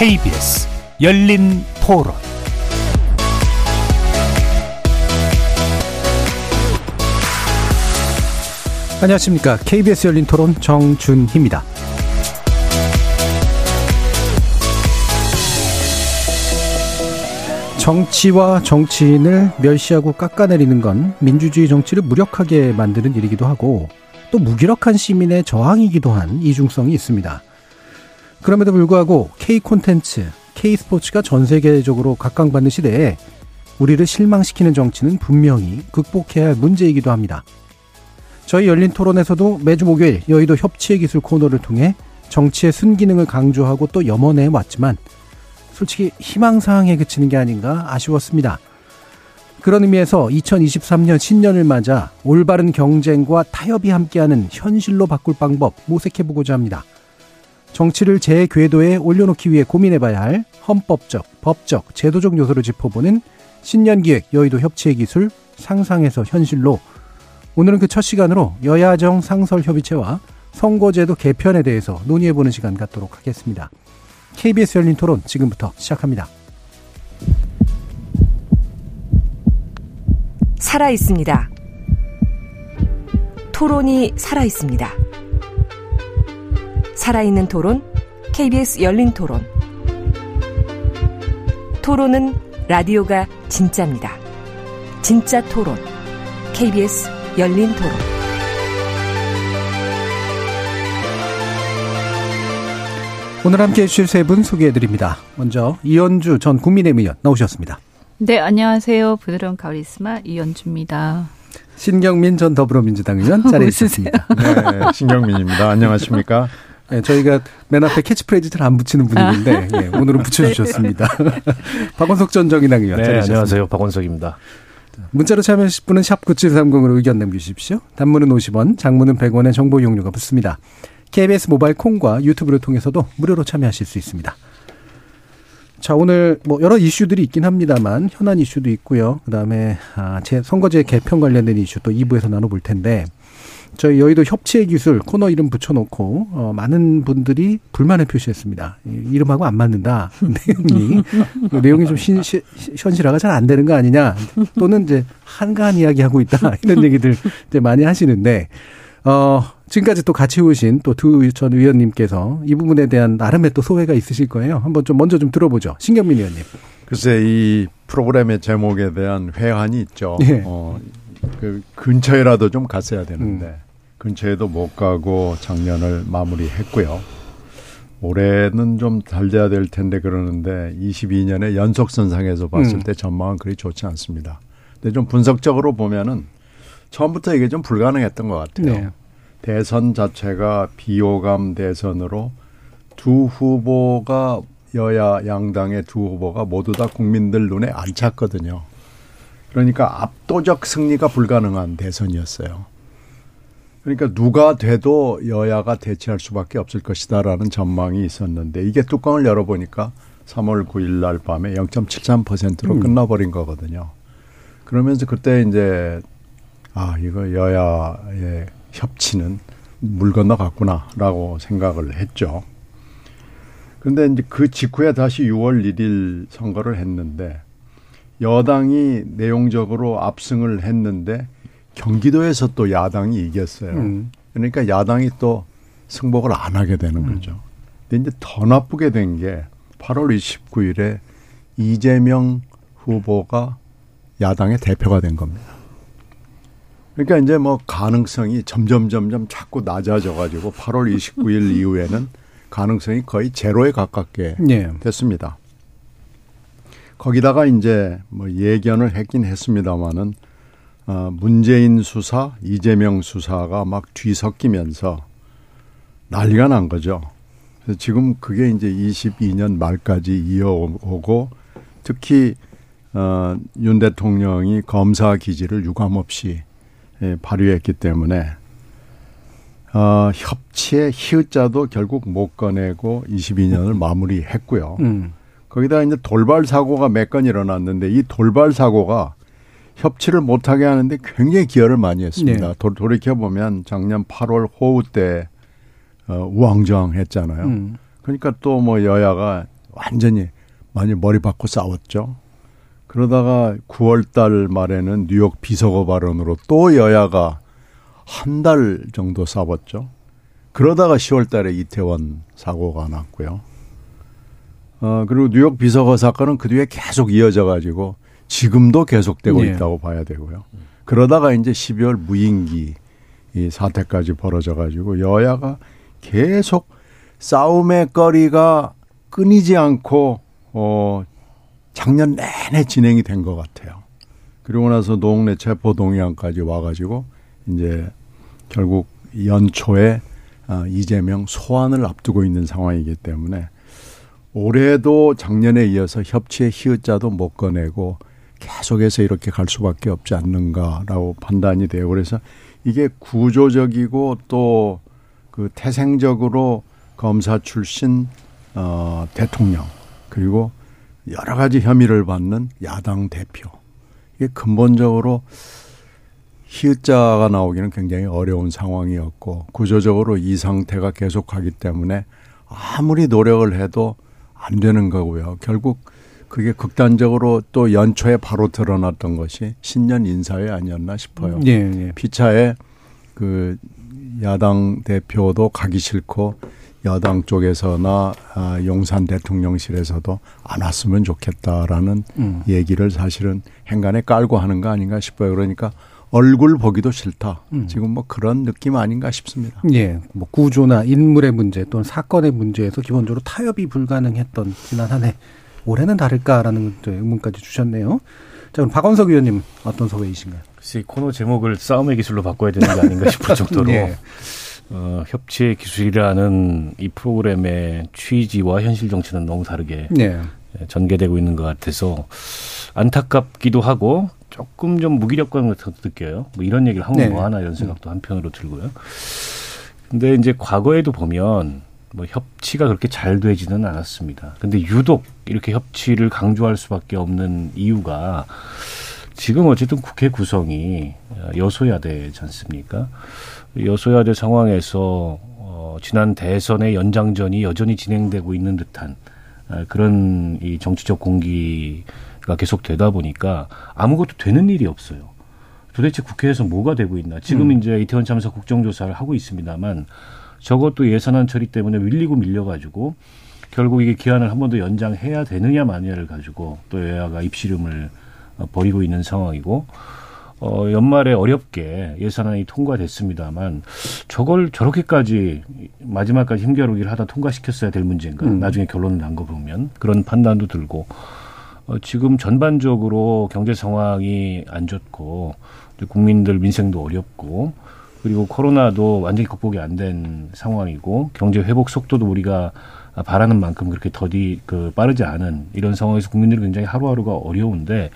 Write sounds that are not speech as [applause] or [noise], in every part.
KBS 열린 토론 안녕하십니까. KBS 열린 토론 정준희입니다. 정치와 정치인을 멸시하고 깎아내리는 건 민주주의 정치를 무력하게 만드는 일이기도 하고 또 무기력한 시민의 저항이기도 한 이중성이 있습니다. 그럼에도 불구하고 K 콘텐츠, K 스포츠가 전 세계적으로 각광받는 시대에 우리를 실망시키는 정치는 분명히 극복해야 할 문제이기도 합니다. 저희 열린 토론에서도 매주 목요일 여의도 협치의 기술 코너를 통해 정치의 순기능을 강조하고 또 염원해 왔지만 솔직히 희망사항에 그치는 게 아닌가 아쉬웠습니다. 그런 의미에서 2023년 신년을 맞아 올바른 경쟁과 타협이 함께하는 현실로 바꿀 방법 모색해보고자 합니다. 정치를 제 궤도에 올려놓기 위해 고민해봐야 할 헌법적, 법적, 제도적 요소를 짚어보는 신년기획 여의도 협치의 기술 상상에서 현실로 오늘은 그 첫 시간으로 여야정 상설협의체와 선거제도 개편에 대해서 논의해보는 시간 갖도록 하겠습니다. KBS 열린 토론 지금부터 시작합니다. 살아 있습니다. 토론이 살아 있습니다. 살아있는 토론, KBS 열린 토론. 토론은 라디오가 진짜입니다. 진짜 토론, KBS 열린 토론. 오늘 함께 해주실 세 분 소개해드립니다. 먼저 이현주 전 국민의힘 의원 나오셨습니다. 네, 안녕하세요. 부드러운 가리스마 이현주입니다. 신경민 전 더불어민주당 의원 [laughs] 자리에 있습니다. 네, 신경민입니다. 안녕하십니까? 네, 저희가 맨 앞에 캐치프레이즈 잘 안 붙이는 분위기인데 예, 오늘은 붙여주셨습니다. [laughs] 박원석 전 정의당 의원 네, 자리에 안녕하세요. 박원석입니다. 문자로 참여하실 분은 샵 9730으로 의견 남겨주십시오. 단문은 50원, 장문은 100원의 정보 이용료가 붙습니다. KBS 모바일 콩과 유튜브를 통해서도 무료로 참여하실 수 있습니다. 자, 오늘 뭐 여러 이슈들이 있긴 합니다만 현안 이슈도 있고요. 그다음에 아, 제 선거제 개편 관련된 이슈 또 2부에서 나눠 볼 텐데 저희 여의도 협치의 기술 코너 이름 붙여놓고 어, 많은 분들이 불만을 표시했습니다. 이름하고 안 맞는다 [laughs] 내용이 그 내용이 좀 신, 시, 현실화가 잘 안 되는 거 아니냐 또는 이제 한가한 이야기 하고 있다 [laughs] 이런 얘기들 이제 많이 하시는데 어. 지금까지 또 같이 오신 또 두전 의원님께서 이 부분에 대한 나름의 또 소회가 있으실 거예요. 한번 좀 먼저 좀 들어보죠. 신경민 의원님. 글쎄 이 프로그램의 제목에 대한 회한이 있죠. 네. 어, 그 근처에라도 좀 갔어야 되는데 음. 근처에도 못 가고 작년을 마무리했고요. 올해는 좀잘 돼야 될 텐데 그러는데 22년의 연속선상에서 봤을 음. 때 전망은 그리 좋지 않습니다. 근데 좀 분석적으로 보면은 처음부터 이게 좀 불가능했던 것 같아요. 네. 대선 자체가 비호감 대선으로 두 후보가 여야 양당의 두 후보가 모두 다 국민들 눈에 안 찼거든요. 그러니까 압도적 승리가 불가능한 대선이었어요. 그러니까 누가 돼도 여야가 대치할 수밖에 없을 것이다라는 전망이 있었는데 이게 뚜껑을 열어보니까 3월 9일 날 밤에 0.73%로 음. 끝나버린 거거든요. 그러면서 그때 이제 아 이거 여야의 협치는 물 건너갔구나라고 생각을 했죠. 그런데 이제 그 직후에 다시 6월 1일 선거를 했는데 여당이 내용적으로 압승을 했는데 경기도에서 또 야당이 이겼어요. 음. 그러니까 야당이 또 승복을 안 하게 되는 음. 거죠. 근데 이제 더 나쁘게 된 게 8월 29일에 이재명 후보가 야당의 대표가 된 겁니다. 그러니까 이제 뭐 가능성이 점점 점점 자꾸 낮아져 가지고 8월 29일 [laughs] 이후에는 가능성이 거의 제로에 가깝게 네. 됐습니다. 거기다가 이제 뭐 예견을 했긴 했습니다마는 어 문재인 수사, 이재명 수사가 막 뒤섞이면서 난리가 난 거죠. 그래서 지금 그게 이제 22년 말까지 이어오고 특히 어 윤 대통령이 검사 기지를 유감없이 예, 발휘했기 때문에 어, 협치의 희의자도 결국 못 꺼내고 22년을 마무리했고요. 음. 거기다 이제 돌발 사고가 몇 건 일어났는데 이 돌발 사고가 협치를 못하게 하는데 굉장히 기여를 많이 했습니다. 네. 도, 돌이켜 보면 작년 8월 호우 때 어, 우왕좌왕 했잖아요. 음. 그러니까 또 뭐 여야가 완전히 많이 머리 받고 싸웠죠. 그러다가 9월 달 말에는 뉴욕 비서거 발언으로 또 여야가 한 달 정도 싸웠죠. 그러다가 10월 달에 이태원 사고가 났고요. 어, 그리고 뉴욕 비서거 사건은 그 뒤에 계속 이어져 가지고 지금도 계속되고 네. 있다고 봐야 되고요. 그러다가 이제 12월 무인기 이 사태까지 벌어져 가지고 여야가 계속 싸움의 거리가 끊이지 않고 어 작년 내내 진행이 된 것 같아요. 그리고 나서 노웅래 체포 동의안까지 와가지고 이제 결국 연초에 어, 이재명 소환을 앞두고 있는 상황이기 때문에 올해도 작년에 이어서 협치의 희의자도 못 꺼내고 계속해서 이렇게 갈 수밖에 없지 않는가라고 판단이 돼요. 그래서 이게 구조적이고 또 그 태생적으로 검사 출신 어 대통령 그리고 여러 가지 혐의를 받는 야당 대표 이게 근본적으로 희자가 나오기는 굉장히 어려운 상황이었고 구조적으로 이 상태가 계속하기 때문에 아무리 노력을 해도 안 되는 거고요. 결국 그게 극단적으로 또 연초에 바로 드러났던 것이 신년 인사회 아니었나 싶어요. 예, 예. 피차에 그 야당 대표도 가기 싫고 여당 쪽에서나 아, 용산 대통령실에서도 안 왔으면 좋겠다라는 음. 얘기를 사실은 행간에 깔고 하는 거 아닌가 싶어요. 그러니까 얼굴 보기도 싫다. 음. 지금 뭐 그런 느낌 아닌가 싶습니다. 예. 뭐 구조나 인물의 문제 또는 사건의 문제에서 기본적으로 타협이 불가능했던 지난 한 해. 올해는 다를까라는 의문까지 주셨네요. 자, 그럼 박원석 의원님 어떤 소회이신가요? 글쎄, 코너 제목을 싸움의 기술로 바꿔야 되는 게 아닌가 싶을 [laughs] 정도로 예. 어, 협치의 기술이라는 이 프로그램의 취지와 현실 정치는 너무 다르게 네. 전개되고 있는 것 같아서 안타깝기도 하고 조금 좀 무기력감 같은 것도 느껴요. 뭐 이런 얘기를 하면 네. 뭐 하나 이런 생각도 한편으로 들고요. 근데 이제 과거에도 보면 뭐 협치가 그렇게 잘 되지는 않았습니다. 근데 유독 이렇게 협치를 강조할 수밖에 없는 이유가 지금 어쨌든 국회 구성이 여소야대지 않습니까? 여소야대 상황에서 어, 지난 대선의 연장전이 여전히 진행되고 있는 듯한 아, 그런 이 정치적 공기가 계속 되다 보니까 아무것도 되는 일이 없어요. 도대체 국회에서 뭐가 되고 있나? 지금 음. 이제 이태원 참사 국정조사를 하고 있습니다만 저것도 예산안 처리 때문에 밀리고 밀려가지고 결국 이게 기한을 한 번 더 연장해야 되느냐 마느냐를 가지고 또 여야가 입시름을 어, 벌이고 있는 상황이고 어, 연말에 어렵게 예산안이 통과됐습니다만 저걸 저렇게까지 마지막까지 힘겨루기를 하다 통과시켰어야 될 문제인가. 음. 나중에 결론을 난 거 보면 그런 판단도 들고 어, 지금 전반적으로 경제 상황이 안 좋고 국민들 민생도 어렵고 그리고 코로나도 완전히 극복이 안 된 상황이고 경제 회복 속도도 우리가 바라는 만큼 그렇게 더디 그 빠르지 않은 이런 상황에서 국민들이 굉장히 하루하루가 어려운데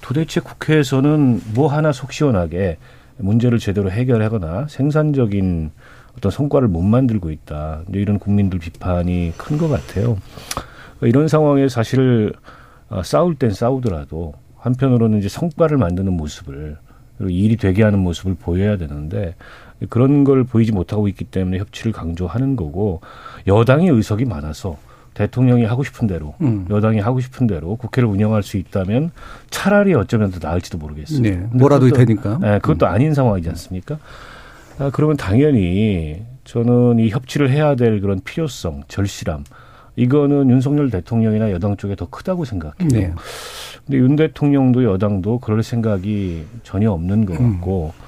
도대체 국회에서는 뭐 하나 속 시원하게 문제를 제대로 해결하거나 생산적인 어떤 성과를 못 만들고 있다. 이런 국민들 비판이 큰 것 같아요. 이런 상황에 사실 어, 싸울 땐 싸우더라도 한편으로는 이제 성과를 만드는 모습을 그리고 일이 되게 하는 모습을 보여야 되는데 그런 걸 보이지 못하고 있기 때문에 협치를 강조하는 거고 여당의 의석이 많아서 대통령이 하고 싶은 대로 음. 여당이 하고 싶은 대로 국회를 운영할 수 있다면 차라리 어쩌면 더 나을지도 모르겠어요. 네. 뭐라도 그것도, 되니까. 네, 그것도 음. 아닌 상황이지 않습니까? 아, 그러면 당연히 저는 이 협치를 해야 될 그런 필요성, 절실함 이거는 윤석열 대통령이나 여당 쪽에 더 크다고 생각해요. 네. 근데 윤 대통령도 여당도 그럴 생각이 전혀 없는 것 같고 음.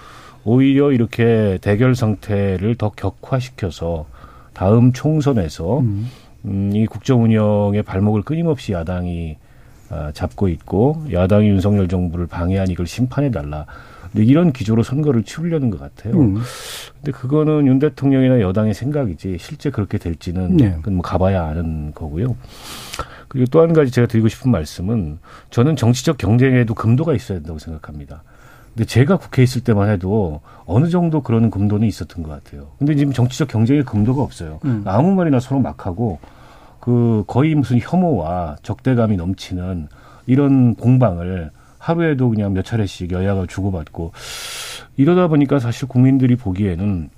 오히려 이렇게 대결 상태를 더 격화시켜서 다음 총선에서 음. 음, 이 국정 운영의 발목을 끊임없이 야당이 아, 잡고 있고 야당이 윤석열 정부를 방해한 이걸 심판해 달라. 이런 기조로 선거를 치르려는 것 같아요. 음. 근데 그거는 윤 대통령이나 여당의 생각이지 실제 그렇게 될지는 네. 그건 뭐 가봐야 아는 거고요. 그리고 또 한 가지 제가 드리고 싶은 말씀은 저는 정치적 경쟁에도 금도가 있어야 된다고 생각합니다. 근데 제가 국회에 있을 때만 해도 어느 정도 그런 금도는 있었던 것 같아요. 근데 지금 정치적 경쟁의 금도가 없어요. 음. 아무 말이나 서로 막 하고 그 거의 무슨 혐오와 적대감이 넘치는 이런 공방을 하루에도 그냥 몇 차례씩 여야가 주고받고 이러다 보니까 사실 국민들이 보기에는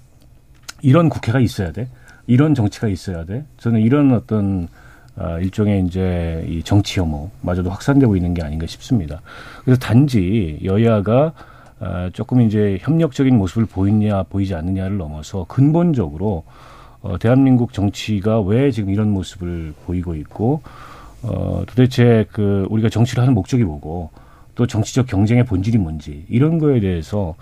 이런 국회가 있어야 돼. 이런 정치가 있어야 돼. 저는 이런 어떤 아, 일종의 이제 이 정치 혐오마저도 확산되고 있는 게 아닌가 싶습니다. 그래서 단지 여야가 아, 조금 이제 협력적인 모습을 보이냐 보이지 않느냐를 넘어서 근본적으로 어, 대한민국 정치가 왜 지금 이런 모습을 보이고 있고 어, 도대체 그 우리가 정치를 하는 목적이 뭐고 또 정치적 경쟁의 본질이 뭔지 이런 거에 대해서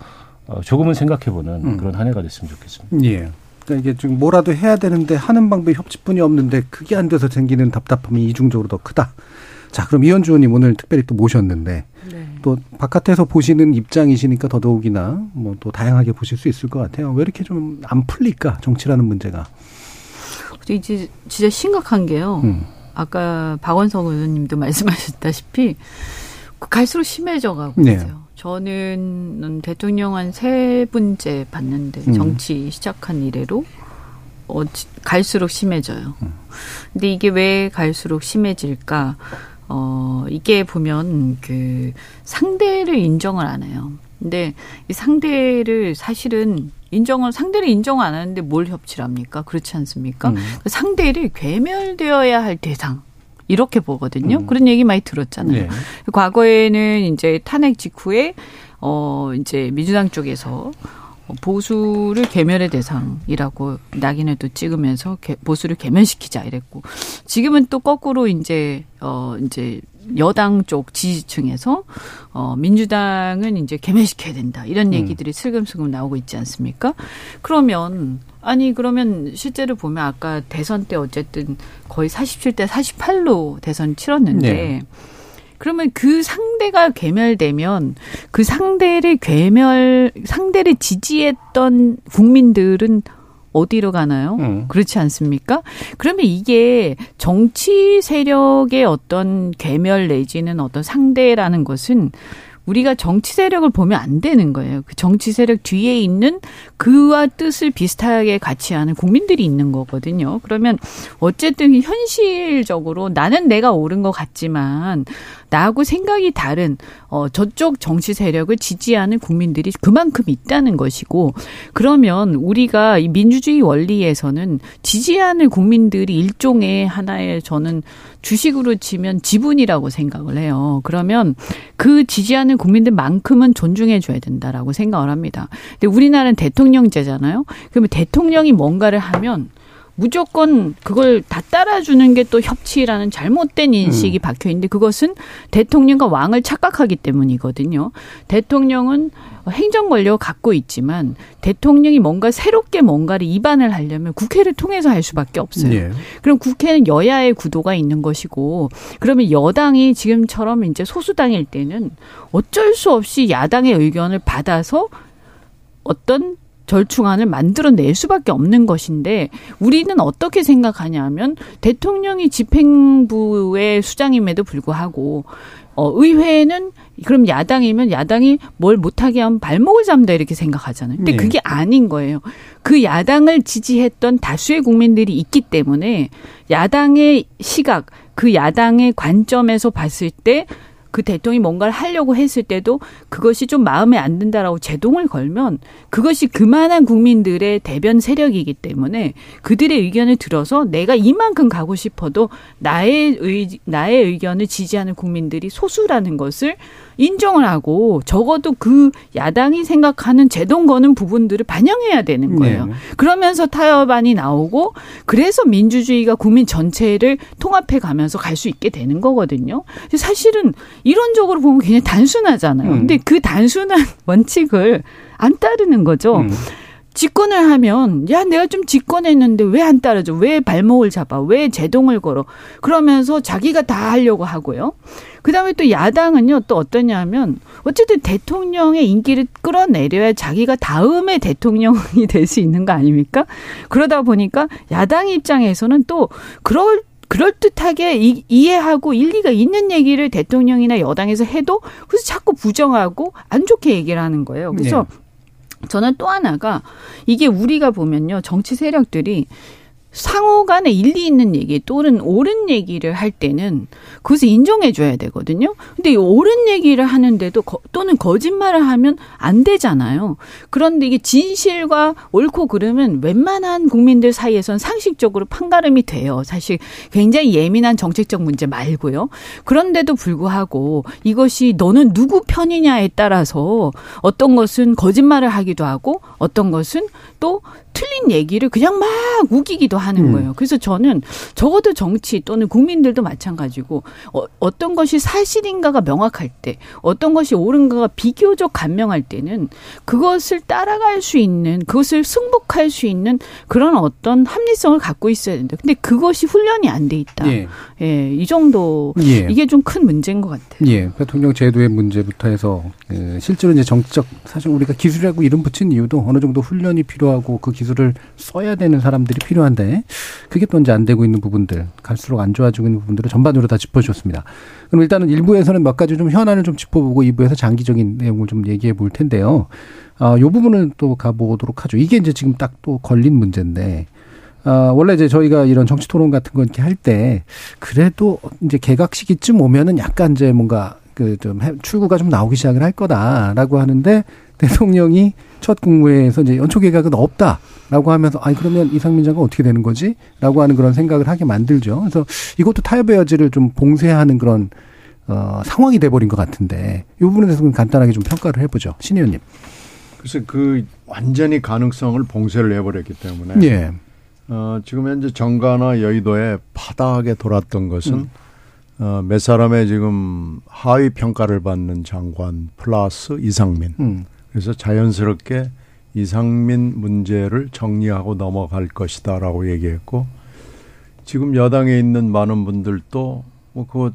어, 조금은 생각해보는 음. 그런 한 해가 됐으면 좋겠습니다. 예. 그러니까 이게 지금 뭐라도 해야 되는데 하는 방법이 협치뿐이 없는데 그게 안 돼서 생기는 답답함이 이중적으로 더 크다. 자, 그럼 이현주 의원님 오늘 특별히 또 모셨는데 네. 또 바깥에서 보시는 입장이시니까 더더욱이나 뭐 또 다양하게 보실 수 있을 것 같아요. 왜 이렇게 좀 안 풀릴까 정치라는 문제가? 이제 진짜 심각한 게요. 음. 아까 박원석 의원님도 말씀하셨다시피 갈수록 심해져 가고 네. 있어요. 저는 대통령 한 세 분째 봤는데 음. 정치 시작한 이래로 어, 갈수록 심해져요. 음. 근데 이게 왜 갈수록 심해질까? 어, 이게 보면 그 상대를 인정을 안 해요. 근데 이 상대를 사실은 인정을 상대를 인정 안 하는데 뭘 협치를 합니까? 그렇지 않습니까? 음. 그 상대를 괴멸되어야 할 대상 이렇게 보거든요. 음. 그런 얘기 많이 들었잖아요. 네. 과거에는 이제 탄핵 직후에 어 이제 민주당 쪽에서 보수를 개멸의 대상이라고 낙인을 또 찍으면서 보수를 개멸시키자 이랬고 지금은 또 거꾸로 이제 어 이제 여당 쪽 지지층에서 어 민주당은 이제 개멸시켜야 된다 이런 음. 얘기들이 슬금슬금 나오고 있지 않습니까? 그러면 아니 그러면 실제로 보면 아까 대선 때 어쨌든 거의 47대 48로 대선 치렀는데 네. 그러면 그 상대가 괴멸되면 그 상대를 괴멸 상대를 지지했던 국민들은 어디로 가나요? 음. 그렇지 않습니까? 그러면 이게 정치 세력의 어떤 괴멸 내지는 어떤 상대라는 것은 우리가 정치 세력을 보면 안 되는 거예요. 그 정치 세력 뒤에 있는 그와 뜻을 비슷하게 같이 하는 국민들이 있는 거거든요. 그러면 어쨌든 현실적으로 나는 내가 옳은 것 같지만 나하고 생각이 다른 어 저쪽 정치 세력을 지지하는 국민들이 그만큼 있다는 것이고 그러면 우리가 이 민주주의 원리에서는 지지하는 국민들이 일종의 하나의 저는 주식으로 치면 지분이라고 생각을 해요. 그러면 그 지지하는 국민들만큼은 존중해 줘야 된다라고 생각을 합니다. 근데 우리나라는 대통령제잖아요. 그러면 대통령이 뭔가를 하면 무조건 그걸 다 따라주는 게 또 협치라는 잘못된 인식이 음. 박혀 있는데 그것은 대통령과 왕을 착각하기 때문이거든요. 대통령은 행정 권력을 갖고 있지만 대통령이 뭔가 새롭게 뭔가를 입안을 하려면 국회를 통해서 할 수밖에 없어요. 예. 그럼 국회는 여야의 구도가 있는 것이고 그러면 여당이 지금처럼 이제 소수당일 때는 어쩔 수 없이 야당의 의견을 받아서 어떤 절충안을 만들어낼 수밖에 없는 것인데 우리는 어떻게 생각하냐면 대통령이 집행부의 수장임에도 불구하고 어, 의회는 그럼 야당이면 야당이 뭘 못하게 하면 발목을 잡는다 이렇게 생각하잖아요. 근데 네. 그게 아닌 거예요. 그 야당을 지지했던 다수의 국민들이 있기 때문에 야당의 시각, 그 야당의 관점에서 봤을 때 그 대통령이 뭔가를 하려고 했을 때도 그것이 좀 마음에 안 든다라고 제동을 걸면 그것이 그만한 국민들의 대변 세력이기 때문에 그들의 의견을 들어서 내가 이만큼 가고 싶어도 나의 의 나의 의견을 지지하는 국민들이 소수라는 것을 인정을 하고 적어도 그 야당이 생각하는 제동 거는 부분들을 반영해야 되는 거예요. 네. 그러면서 타협안이 나오고 그래서 민주주의가 국민 전체를 통합해 가면서 갈 수 있게 되는 거거든요. 사실은 이론적으로 보면 굉장히 단순하잖아요. 음. 근데 그 단순한 [laughs] 원칙을 안 따르는 거죠. 음. 집권을 하면 야 내가 좀 집권했는데 왜 안 따라줘? 왜 발목을 잡아? 왜 제동을 걸어? 그러면서 자기가 다 하려고 하고요. 그다음에 또 야당은요 또 어떠냐면 어쨌든 대통령의 인기를 끌어내려야 자기가 다음에 대통령이 [laughs] 될 수 있는 거 아닙니까? 그러다 보니까 야당 입장에서는 또 그럴 그럴듯하게 이, 이해하고 일리가 있는 얘기를 대통령이나 여당에서 해도 그래서 자꾸 부정하고 안 좋게 얘기를 하는 거예요. 그래서 네. 저는 또 하나가 이게 우리가 보면요 정치 세력들이 상호 간에 일리 있는 얘기 또는 옳은 얘기를 할 때는 그것을 인정해 줘야 되거든요. 근데 이 옳은 얘기를 하는데도 거, 또는 거짓말을 하면 안 되잖아요. 그런데 이게 진실과 옳고 그름은 웬만한 국민들 사이에선 상식적으로 판가름이 돼요. 사실 굉장히 예민한 정책적 문제 말고요. 그런데도 불구하고 이것이 너는 누구 편이냐에 따라서 어떤 것은 거짓말을 하기도 하고 어떤 것은 또 틀린 얘기를 그냥 막 우기기도 하는 음. 거예요. 그래서 저는 적어도 정치 또는 국민들도 마찬가지고 어, 떤 것이 사실인가가 명확할 때 어떤 것이 옳은가가 비교적 간명할 때는 그것을 따라갈 수 있는 그것을 승복할 수 있는 그런 어떤 합리성을 갖고 있어야 된다. 근데 그것이 훈련이 안 돼 있다. 예. 예. 이 정도 예. 이게 좀 큰 문제인 것 같아요. 예. 대통령 제도의 문제부터 해서 그 실제로 이제 정치적 사실 우리가 기술이라고 이름 붙인 이유도 어느 정도 훈련이 필요하고 그 기술을 써야 되는 사람들이 필요한데 그게 또 이제 안 되고 있는 부분들 갈수록 안 좋아지고 있는 부분들을 전반적으로 다 짚어주셨습니다. 그럼 일단은 일부에서는 몇 가지 좀 현안을 좀 짚어보고 2부에서 장기적인 내용을 좀 얘기해 볼 텐데요. 어, 요 부분을 또 가보도록 하죠. 이게 이제 지금 딱 또 걸린 문제인데 어, 원래 이제 저희가 이런 정치 토론 같은 거 이렇게 할 때 그래도 이제 개각 시기쯤 오면은 약간 이제 뭔가 그 좀 출구가 좀 나오기 시작을 할 거다라고 하는데 대통령이 첫 국무회에서 이제 연초 개각은 없다라고 하면서 아니 그러면 이상민 장관 어떻게 되는 거지?라고 하는 그런 생각을 하게 만들죠. 그래서 이것도 타협의 여지를 좀 봉쇄하는 그런 어, 상황이 돼버린 것 같은데 이 부분에 대해서 간단하게 좀 평가를 해보죠, 신 의원님. 글쎄 그 완전히 가능성을 봉쇄를 해버렸기 때문에 예. 어, 지금 현재 정가나 여의도에 파다하게 돌았던 것은 음. 어, 몇 사람의 지금 하위 평가를 받는 장관 플러스 이상민. 음. 그래서 자연스럽게 이상민 문제를 정리하고 넘어갈 것이다라고 얘기했고 지금 여당에 있는 많은 분들도 뭐 그거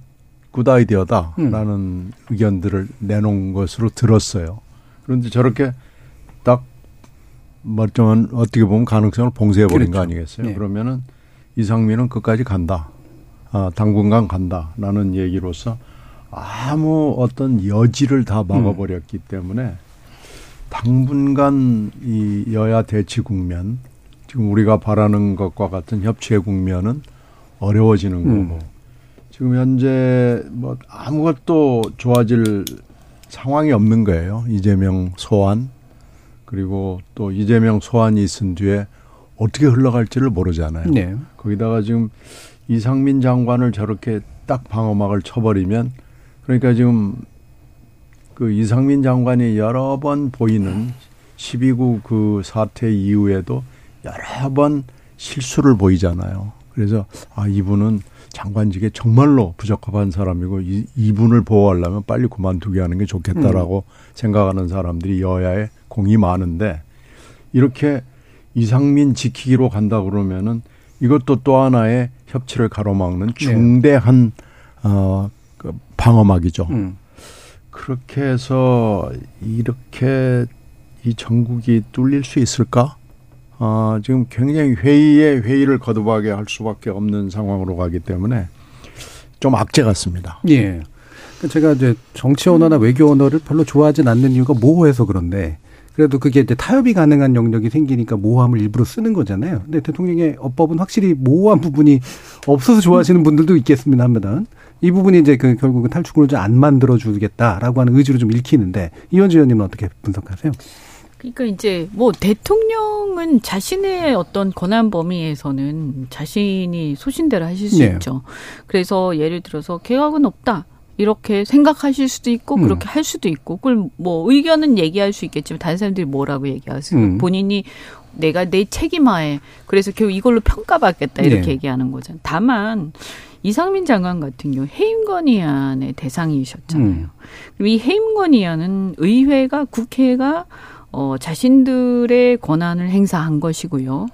good idea다라는 음. 의견들을 내놓은 것으로 들었어요. 그런데 저렇게 딱 멀쩡한 어떻게 보면 가능성을 봉쇄해 버린 그렇죠. 거 아니겠어요? 네. 그러면은 이상민은 끝까지 간다. 아, 당분간 간다라는 얘기로서 아무 어떤 여지를 다 막아버렸기 음. 때문에 당분간 이 여야 대치 국면 지금 우리가 바라는 것과 같은 협치의 국면은 어려워지는 음. 거고 지금 현재 뭐 아무것도 좋아질 상황이 없는 거예요. 이재명 소환 그리고 또 이재명 소환이 있은 뒤에 어떻게 흘러갈지를 모르잖아요. 네. 거기다가 지금 이상민 장관을 저렇게 딱 방어막을 쳐버리면 그러니까 지금 그 이상민 장관이 여러 번 보이는 12구 그 사태 이후에도 여러 번 실수를 보이잖아요. 그래서 아 이분은 장관직에 정말로 부적합한 사람이고 이, 이분을 보호하려면 빨리 그만두게 하는 게 좋겠다라고 음. 생각하는 사람들이 여야에 공이 많은데 이렇게 이상민 지키기로 간다 그러면은 이것도 또 하나의 협치를 가로막는 네. 중대한 네. 어, 그 방어막이죠. 음. 그렇게 해서 이렇게 이 전국이 뚫릴 수 있을까? 아, 지금 굉장히 회의에 회의를 거듭하게 할 수밖에 없는 상황으로 가기 때문에 좀 악재 같습니다. 예. 그러니까 제가 이제 정치 언어나 외교 언어를 별로 좋아하진 않는 이유가 모호해서 그런데 그래도 그게 이제 타협이 가능한 영역이 생기니까 모호함을 일부러 쓰는 거잖아요. 근데 대통령의 어법은 확실히 모호한 부분이 없어서 좋아하시는 분들도 있겠습니다. 합니다. 이 부분이 이제 그 결국은 탈출구를 좀안 만들어 주겠다라고 하는 의지로 좀 읽히는데 이현주 의원님은 어떻게 분석하세요? 그러니까 이제 뭐 대통령은 자신의 어떤 권한 범위에서는 자신이 소신대로 하실 수 네. 있죠. 그래서 예를 들어서 개혁은 없다. 이렇게 생각하실 수도 있고 음. 그렇게 할 수도 있고 그걸 뭐 의견은 얘기할 수 있겠지만 다른 사람들이 뭐라고 얘기하세요. 음. 본인이 내가 내 책임하에 그래서 결국 이걸로 평가받겠다 이렇게 네. 얘기하는 거잖아요. 다만 이상민 장관 같은 경우 해임건의안의 대상이셨잖아요. 음. 이 해임건의안은 의회가 국회가 어 자신들의 권한을 행사한 것이고요.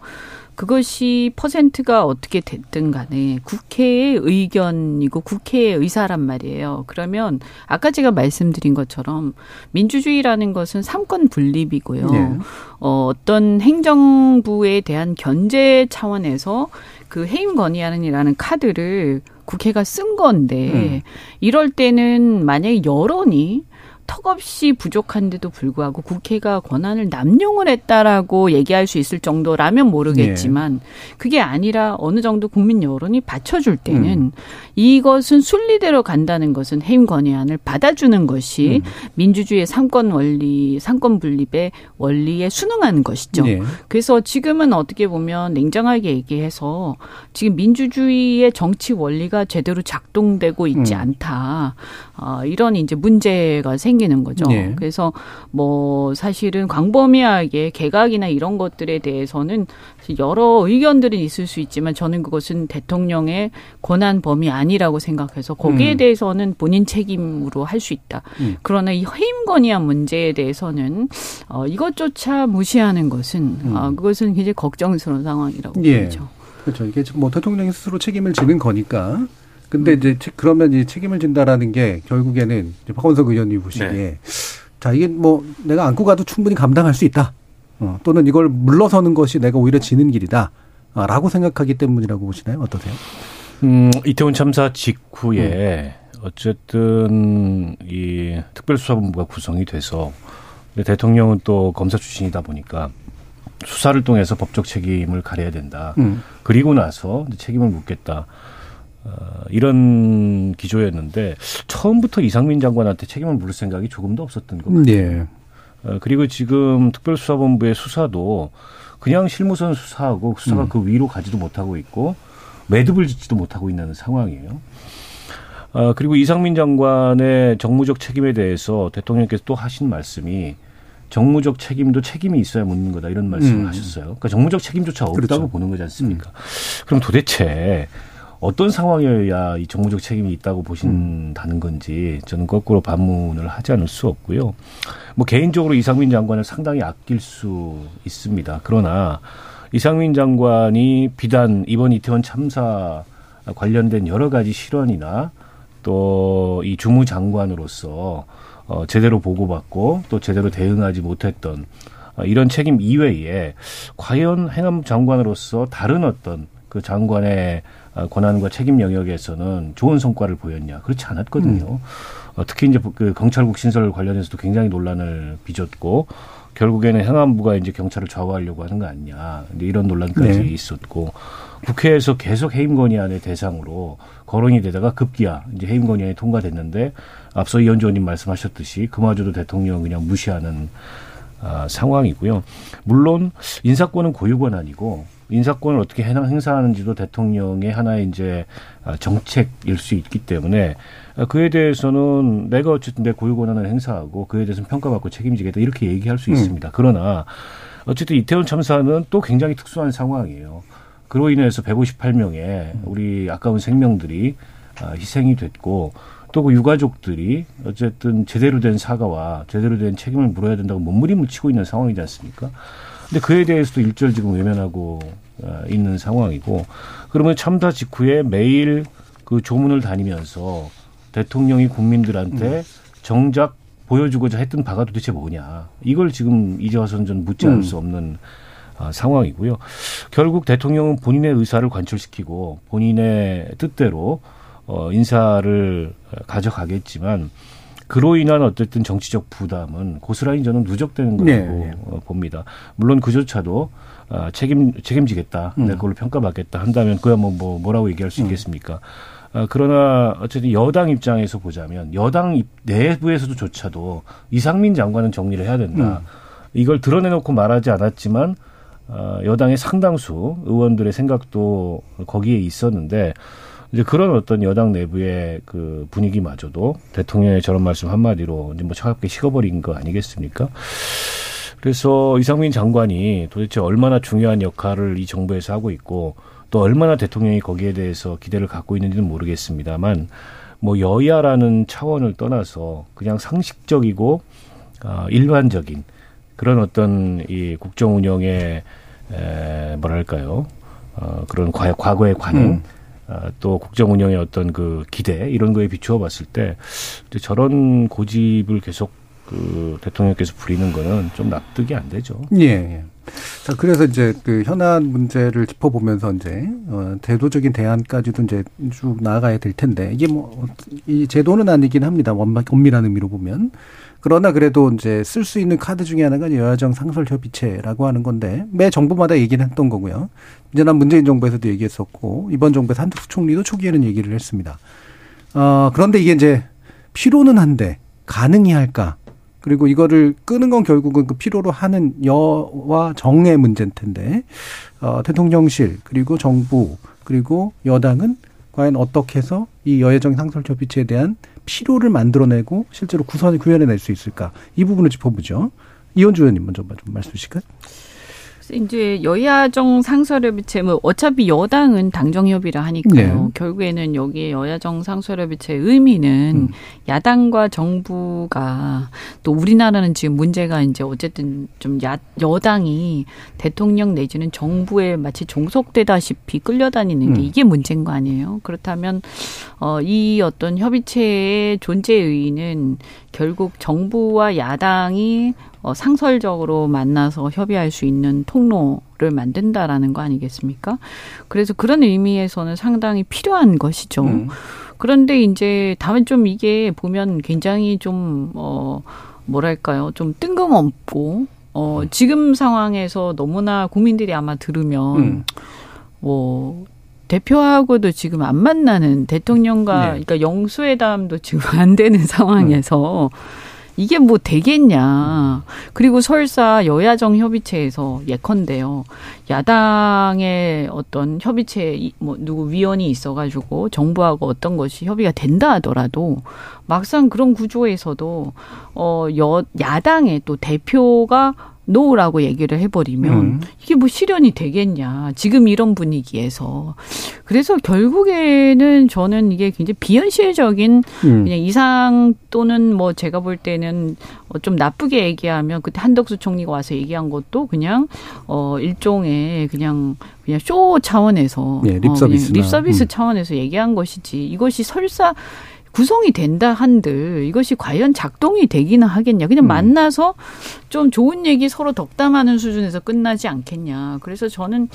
그것이 퍼센트가 어떻게 됐든 간에 국회의 의견이고 국회의 의사란 말이에요. 그러면 아까 제가 말씀드린 것처럼 민주주의라는 것은 삼권 분립이고요. 네. 어, 어떤 행정부에 대한 견제 차원에서 그 해임 건의안이라는 카드를 국회가 쓴 건데 음. 이럴 때는 만약에 여론이 턱없이 부족한데도 불구하고 국회가 권한을 남용을 했다라고 얘기할 수 있을 정도라면 모르겠지만 네. 그게 아니라 어느 정도 국민 여론이 받쳐줄 때는 음. 이것은 순리대로 간다는 것은 해임 건의안을 받아주는 것이 음. 민주주의의 상권 원리, 상권 분립의 원리에 순응하는 것이죠. 네. 그래서 지금은 어떻게 보면 냉정하게 얘기해서 지금 민주주의의 정치 원리가 제대로 작동되고 있지 음. 않다. 어, 이런 이제 문제가 생기는 거죠. 네. 그래서 뭐 사실은 광범위하게 개각이나 이런 것들에 대해서는 여러 의견들이 있을 수 있지만 저는 그것은 대통령의 권한 범위 아니라고 생각해서 거기에 음. 대해서는 본인 책임으로 할 수 있다. 음. 그러나 이 해임 건의안 문제에 대해서는 어, 이것조차 무시하는 것은 음. 어, 그것은 굉장히 걱정스러운 상황이라고 예. 보죠. 그렇죠. 이게 뭐 대통령이 스스로 책임을 지는 거니까 근데 이제 그러면 이 책임을 진다라는 게 결국에는 이제 박원석 의원님 보시기에 네. 자 이게 뭐 내가 안고 가도 충분히 감당할 수 있다. 어, 또는 이걸 물러서는 것이 내가 오히려 지는 길이다. 아, 라고 생각하기 때문이라고 보시나요? 어떠세요? 음, 이태원 참사 직후에 음. 어쨌든 이 특별수사본부가 구성이 돼서 대통령은 또 검사 출신이다 보니까 수사를 통해서 법적 책임을 가려야 된다. 음. 그리고 나서 책임을 묻겠다. 어, 이런 기조였는데 처음부터 이상민 장관한테 책임을 물을 생각이 조금도 없었던 것 같아요. 네. 어, 그리고 지금 특별수사본부의 수사도 그냥 실무선 수사하고 수사가 음. 그 위로 가지도 못하고 있고 매듭을 짓지도 못하고 있는 상황이에요. 어, 그리고 이상민 장관의 정무적 책임에 대해서 대통령께서 또 하신 말씀이 정무적 책임도 책임이 있어야 묻는 거다 이런 말씀을 음. 하셨어요. 그러니까 정무적 책임조차 없다고 그렇죠. 보는 거지 않습니까? 음. 그럼 도대체 어떤 상황이어야 이 정무적 책임이 있다고 보신다는 건지 저는 거꾸로 반문을 하지 않을 수 없고요. 뭐 개인적으로 이상민 장관을 상당히 아낄 수 있습니다. 그러나 이상민 장관이 비단 이번 이태원 참사 관련된 여러 가지 실언이나 또 이 주무 장관으로서 어 제대로 보고받고 또 제대로 대응하지 못했던 어, 이런 책임 이외에 과연 행안 장관으로서 다른 어떤 그 장관의 어, 권한과 책임 영역에서는 좋은 성과를 보였냐 그렇지 않았거든요. 음. 어, 특히 이제 그 경찰국 신설 관련해서도 굉장히 논란을 빚었고 결국에는 행안부가 이제 경찰을 좌우하려고 하는 거 아니냐 이제 이런 논란까지 네. 있었고 국회에서 계속 해임 건의안의 대상으로 거론이 되다가 급기야 이제 해임 건의안이 통과됐는데 앞서 이현주 의원님 말씀하셨듯이 그마저도 대통령 그냥 무시하는 아, 상황이고요. 물론 인사권은 고유권 아니고 인사권을 어떻게 행사하는지도 대통령의 하나의 이제 아, 정책일 수 있기 때문에 그에 대해서는 내가 어쨌든 내 고유 권한을 행사하고 그에 대해서는 평가받고 책임지겠다 이렇게 얘기할 수 음. 있습니다. 그러나 어쨌든 이태원 참사는 또 굉장히 특수한 상황이에요. 그로 인해서 158명의 우리 아까운 생명들이 아, 희생이 됐고 또 그 유가족들이 어쨌든 제대로 된 사과와 제대로 된 책임을 물어야 된다고 몸부림을 치고 있는 상황이지 않습니까? 근데 그에 대해서도 일절 지금 외면하고 어, 있는 상황이고 그러면 참사 직후에 매일 그 조문을 다니면서 대통령이 국민들한테 음. 정작 보여주고자 했던 바가 도대체 뭐냐 이걸 지금 이제 와서는 좀 묻지 않을 음. 수 없는 어, 상황이고요. 결국 대통령은 본인의 의사를 관철시키고 본인의 뜻대로 어, 인사를 가져가겠지만 그로 인한 어쨌든 정치적 부담은 고스란히 저는 누적되는 거라고 네, 네. 어, 봅니다. 물론 그조차도 어, 책임 책임지겠다, 음. 내 걸로 평가받겠다 한다면 그야 뭐, 뭐 뭐라고 얘기할 수 음. 있겠습니까? 어, 그러나 어쨌든 여당 입장에서 보자면 여당 내부에서도조차도 이상민 장관은 정리를 해야 된다. 음. 이걸 드러내놓고 말하지 않았지만 어, 여당의 상당수 의원들의 생각도 거기에 있었는데 이제 그런 어떤 여당 내부의 그 분위기마저도 대통령의 저런 말씀 한마디로 이제 뭐 차갑게 식어버린 거 아니겠습니까? 그래서 이상민 장관이 도대체 얼마나 중요한 역할을 이 정부에서 하고 있고 또 얼마나 대통령이 거기에 대해서 기대를 갖고 있는지는 모르겠습니다만 뭐 여야라는 차원을 떠나서 그냥 상식적이고 어, 일반적인 그런 어떤 이 국정 운영의 에, 뭐랄까요 어, 그런 과, 과거에 관한 음. 아, 또 국정 운영의 어떤 그 기대 이런 거에 비추어 봤을 때 저런 고집을 계속 그 대통령께서 부리는 거는 좀 납득이 안 되죠. 예. 예. 자, 그래서 이제 그 현안 문제를 짚어보면서 이제 어 대도적인 대안까지도 이제 쭉 나아가야 될 텐데 이게 뭐 이 제도는 아니긴 합니다. 엄밀한 의미로 보면 그러나 그래도 이제 쓸 수 있는 카드 중에 하나가 여야정 상설협의체라고 하는 건데 매 정부마다 얘기는 했던 거고요. 지난 문재인 정부에서도 얘기했었고 이번 정부에서 한덕수 총리도 초기에는 얘기를 했습니다. 어, 그런데 이게 이제 필요는 한데 가능히 할까? 그리고 이거를 끄는 건 결국은 그 필요로 하는 여와 정의 문제일 텐데 어, 대통령실 그리고 정부 그리고 여당은 과연 어떻게 해서 이 여야정 상설협의체에 대한 필요를 만들어내고 실제로 구선을 구현해낼 수 있을까 이 부분을 짚어보죠. 이현주 의원님 먼저 좀 말씀 주실까요? 이제 여야정 상설협의 체 뭐 어차피 여당은 당정협의라 하니까요. 네. 결국에는 여기에 여야정 상설협의체의 의미는 음. 야당과 정부가 또 우리나라는 지금 문제가 이제 어쨌든 좀 야, 여당이 대통령 내지는 정부에 마치 종속되다시피 끌려다니는 음. 게 이게 문제인 거 아니에요. 그렇다면 어, 이 어떤 협의체의 존재 의의는 결국 정부와 야당이 어, 상설적으로 만나서 협의할 수 있는 통로를 만든다라는 거 아니겠습니까? 그래서 그런 의미에서는 상당히 필요한 것이죠. 음. 그런데 이제 다음에 좀 이게 보면 굉장히 좀, 어, 뭐랄까요. 좀 뜬금없고, 어, 지금 상황에서 너무나 국민들이 아마 들으면, 음. 뭐, 대표하고도 지금 안 만나는 대통령과, 네. 그러니까 영수회담도 지금 안 되는 상황에서, 음. 이게 뭐 되겠냐. 그리고 설사 여야정 협의체에서 예컨대요. 야당의 어떤 협의체 뭐 누구 위원이 있어 가지고 정부하고 어떤 것이 협의가 된다 하더라도 막상 그런 구조에서도 어여 야당의 또 대표가 no라고 얘기를 해버리면 음. 이게 뭐 실현이 되겠냐. 지금 이런 분위기에서. 그래서 결국에는 저는 이게 굉장히 비현실적인 음. 그냥 이상 또는 뭐 제가 볼 때는 좀 나쁘게 얘기하면 그때 한덕수 총리가 와서 얘기한 것도 그냥 어 일종의 그냥 그냥 쇼 차원에서 네, 립서비스 어, 립서비스 음. 차원에서 얘기한 것이지 이것이 설사 구성이 된다 한들 이것이 과연 작동이 되기는 하겠냐. 그냥 음. 만나서 좀 좋은 얘기 서로 덕담하는 수준에서 끝나지 않겠냐. 그래서 저는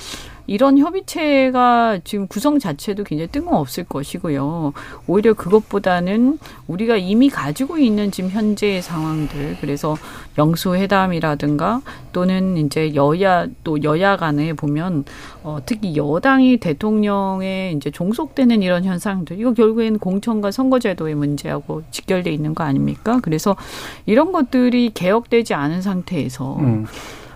이런 협의체가 지금 구성 자체도 굉장히 뜬금없을 것이고요. 오히려 그것보다는 우리가 이미 가지고 있는 지금 현재의 상황들, 그래서 영수회담이라든가 또는 이제 여야 또 여야 간에 보면 어, 특히 여당이 대통령에 이제 종속되는 이런 현상들, 이거 결국에는 공천과 선거제도의 문제하고 직결돼 있는 거 아닙니까? 그래서 이런 것들이 개혁되지 않은 상태에서 음.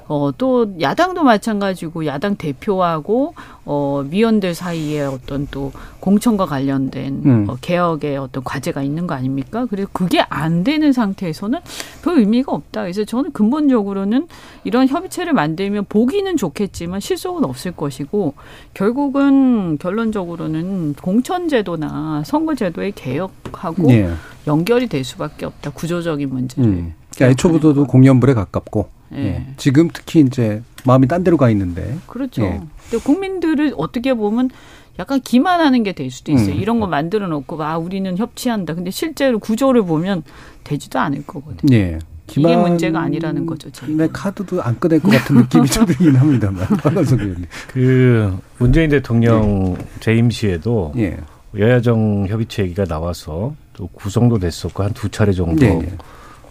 어, 또 야당도 마찬가지고 야당 대표하고 어, 위원들 사이에 어떤 또 공천과 관련된 음. 어, 개혁의 어떤 과제가 있는 거 아닙니까? 그래서 그게 안 되는 상태에서는 별 의미가 없다. 그래서 저는 근본적으로는 이런 협의체를 만들면 보기는 좋겠지만 실속은 없을 것이고 결국은 결론적으로는 공천제도나 선거제도의 개혁하고 네. 연결이 될 수밖에 없다. 구조적인 문제를. 음. 그러니까 애초부터도 공연불에 가깝고 예. 예. 지금 특히 이제 마음이 딴 데로 가 있는데. 그렇죠. 예. 근데 국민들을 어떻게 보면 약간 기만하는 게 될 수도 있어요. 음. 이런 거 만들어 놓고 아 우리는 협치한다. 근데 실제로 구조를 보면 되지도 않을 거거든요. 예. 이게 문제가 아니라는 거죠. 내 카드도 안 꺼낼 것 같은 느낌이 좀 들긴 합니다만. [laughs] 그 문재인 대통령 예. 재임 시에도 예. 여야정 협의체 얘기가 나와서 또 구성도 됐었고 한 두 차례 정도 예.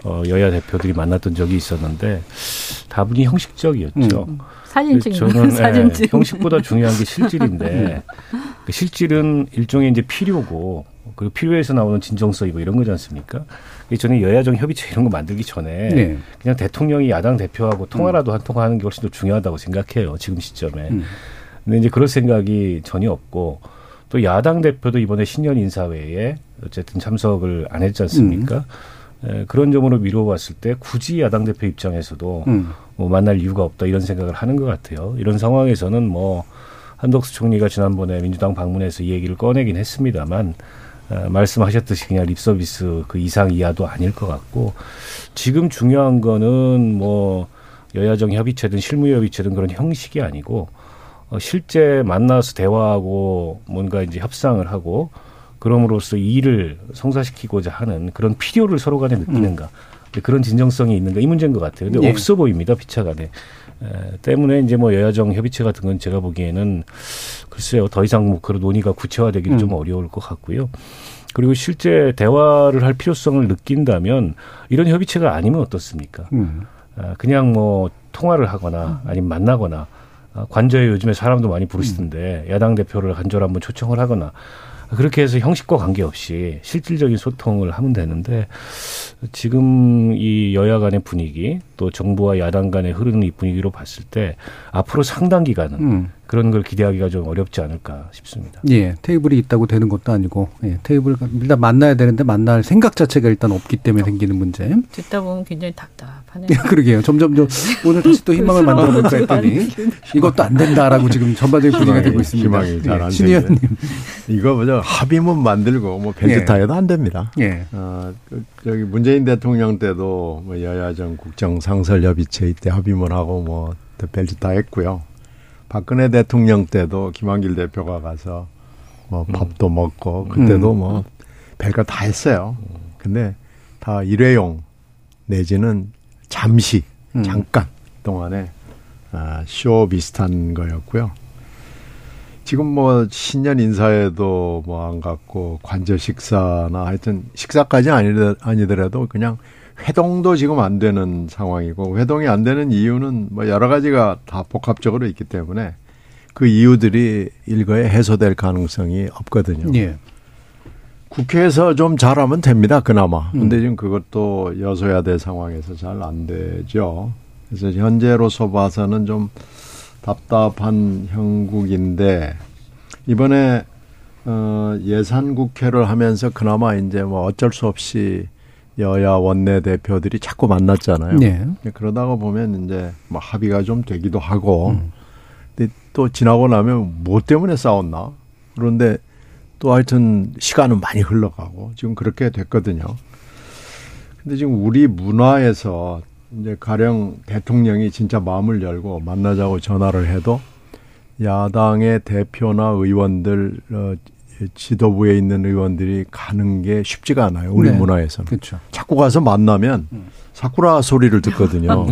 어, 여야 대표들이 만났던 적이 있었는데 다분히 형식적이었죠. 음. 사진 찍는 저는 [laughs] 사진 네, 형식보다 중요한 게 실질인데 [laughs] 그 실질은 일종의 이제 필요고 그 필요에서 나오는 진정성이고 이런 거지 않습니까? 저는 여야정 협의체 이런 거 만들기 전에 네. 그냥 대통령이 야당 대표하고 통화라도 음. 한 통화하는 게 훨씬 더 중요하다고 생각해요. 지금 시점에. 음. 근데 이제 그럴 생각이 전혀 없고 또 야당 대표도 이번에 신년 인사회에 어쨌든 참석을 안 했지 않습니까? 음. 에, 그런 점으로 미뤄봤을 때 굳이 야당 대표 입장에서도 음. 뭐 만날 이유가 없다 이런 생각을 하는 것 같아요. 이런 상황에서는 뭐 한덕수 총리가 지난번에 민주당 방문해서 이 얘기를 꺼내긴 했습니다만 어, 말씀하셨듯이 그냥 립서비스 그 이상 이하도 아닐 것 같고 지금 중요한 거는 뭐 여야정 협의체든 실무협의체든 그런 형식이 아니고 어, 실제 만나서 대화하고 뭔가 이제 협상을 하고 그럼으로써 이 일을 성사시키고자 하는 그런 필요를 서로 간에 느끼는가. 음. 그런 진정성이 있는가 이 문제인 것 같아요. 근데 예. 없어 보입니다 비차간에. 에, 때문에 이제 뭐 여야정 협의체 같은 건 제가 보기에는 글쎄요 더 이상 뭐 그런 논의가 구체화되기는 음. 좀 어려울 것 같고요. 그리고 실제 대화를 할 필요성을 느낀다면 이런 협의체가 아니면 어떻습니까? 음. 아, 그냥 뭐 통화를 하거나 아니면 만나거나 아, 관저에 요즘에 사람도 많이 부르시던데 음. 야당 대표를 간절 한번 초청을 하거나 그렇게 해서 형식과 관계없이 실질적인 소통을 하면 되는데 지금 이 여야 간의 분위기 또 정부와 야당 간의 흐르는 이 분위기로 봤을 때 앞으로 상당 기간은 음. 그런 걸 기대하기가 좀 어렵지 않을까 싶습니다. 예, 테이블이 있다고 되는 것도 아니고 예, 테이블 일단 만나야 되는데 만날 생각 자체가 일단 없기 때문에 생기는 문제. 듣다 보면 굉장히 답답하네요. 예, [laughs] 그러게요. 점점 좀 오늘 다시 또 희망을 [laughs] 만들어 볼까 했더니 이것도 안 된다라고 지금 전반적인 분위기가 되고 있습니다. 희망이 잘안 예, 신의원님. 이거 뭐죠? 합의문 만들고 뭐 벤트 타해도 예. 안 됩니다. 예. 어, 그, 저기 문재인 대통령 때도 뭐 여야정 국정 상설 협의체 이때 합의문 하고 뭐 벨트 다 했고요. 박근혜 대통령 때도 김한길 대표가 가서 뭐 음. 밥도 음. 먹고 그때도 음. 뭐 별거 다 했어요. 근데 다 일회용 내지는 잠시 음. 잠깐 동안에 아, 쇼 비슷한 거였고요. 지금 뭐 신년 인사에도 뭐 안 갔고 관저 식사나 하여튼 식사까지 아니더라도 그냥 회동도 지금 안 되는 상황이고 회동이 안 되는 이유는 뭐 여러 가지가 다 복합적으로 있기 때문에 그 이유들이 일거에 해소될 가능성이 없거든요. 예. 국회에서 좀 잘하면 됩니다. 그나마. 음. 근데 지금 그것도 여소야대 상황에서 잘 안 되죠. 그래서 현재로서 봐서는 좀 답답한 형국인데 이번에 어 예산 국회를 하면서 그나마 이제 뭐 어쩔 수 없이 여야 원내 대표들이 자꾸 만났잖아요. 네. 그러다가 보면 이제 뭐 합의가 좀 되기도 하고, 음. 근데 또 지나고 나면 뭐 때문에 싸웠나? 그런데 또 하여튼 시간은 많이 흘러가고 지금 그렇게 됐거든요. 근데 지금 우리 문화에서 이제 가령 대통령이 진짜 마음을 열고 만나자고 전화를 해도 야당의 대표나 의원들 어, 지도부에 있는 의원들이 가는 게 쉽지가 않아요. 우리 네. 문화에서는. 그렇죠. 자꾸 가서 만나면 음. 사쿠라 소리를 듣거든요.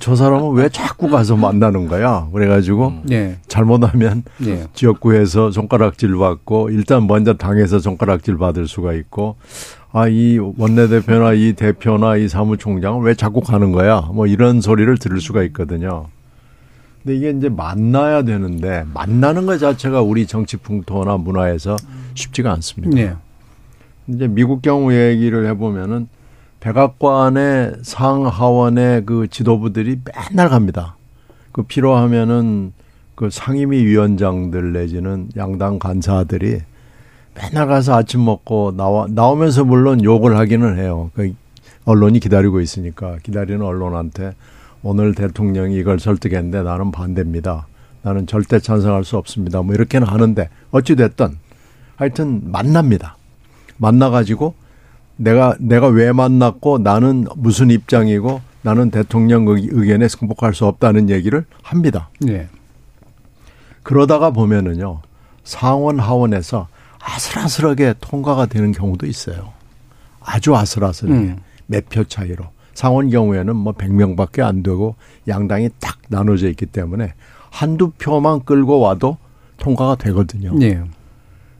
저 사람은 왜 자꾸 가서 만나는 거야? 그래가지고 음. 네. 잘못하면 네. 지역구에서 손가락질 받고 일단 먼저 당에서 손가락질 받을 수가 있고 아 이 원내대표나 이 대표나 이 사무총장은 왜 자꾸 가는 거야? 뭐 이런 소리를 들을 수가 있거든요. 근데 이게 이제 만나야 되는데 만나는 것 자체가 우리 정치 풍토나 문화에서 쉽지가 않습니다. 네. 이제 미국 경우 얘기를 해보면은 백악관의 상하원의 그 지도부들이 맨날 갑니다. 그 필요하면은 그 상임위 위원장들 내지는 양당 간사들이 맨날 가서 아침 먹고 나와 나오면서 물론 욕을 하기는 해요. 그 언론이 기다리고 있으니까 기다리는 언론한테 오늘 대통령이 이걸 설득했는데 나는 반대입니다. 나는 절대 찬성할 수 없습니다. 뭐 이렇게는 하는데 어찌됐든 하여튼 만납니다. 만나가지고 내가, 내가 왜 만났고 나는 무슨 입장이고 나는 대통령 의견에 승복할 수 없다는 얘기를 합니다. 네. 그러다가 보면은요, 상원 하원에서 아슬아슬하게 통과가 되는 경우도 있어요. 아주 아슬아슬하게. 음. 몇표 차이로. 상원 경우에는 뭐 100명밖에 안 되고 양당이 딱 나눠져 있기 때문에 한두 표만 끌고 와도 통과가 되거든요. 네.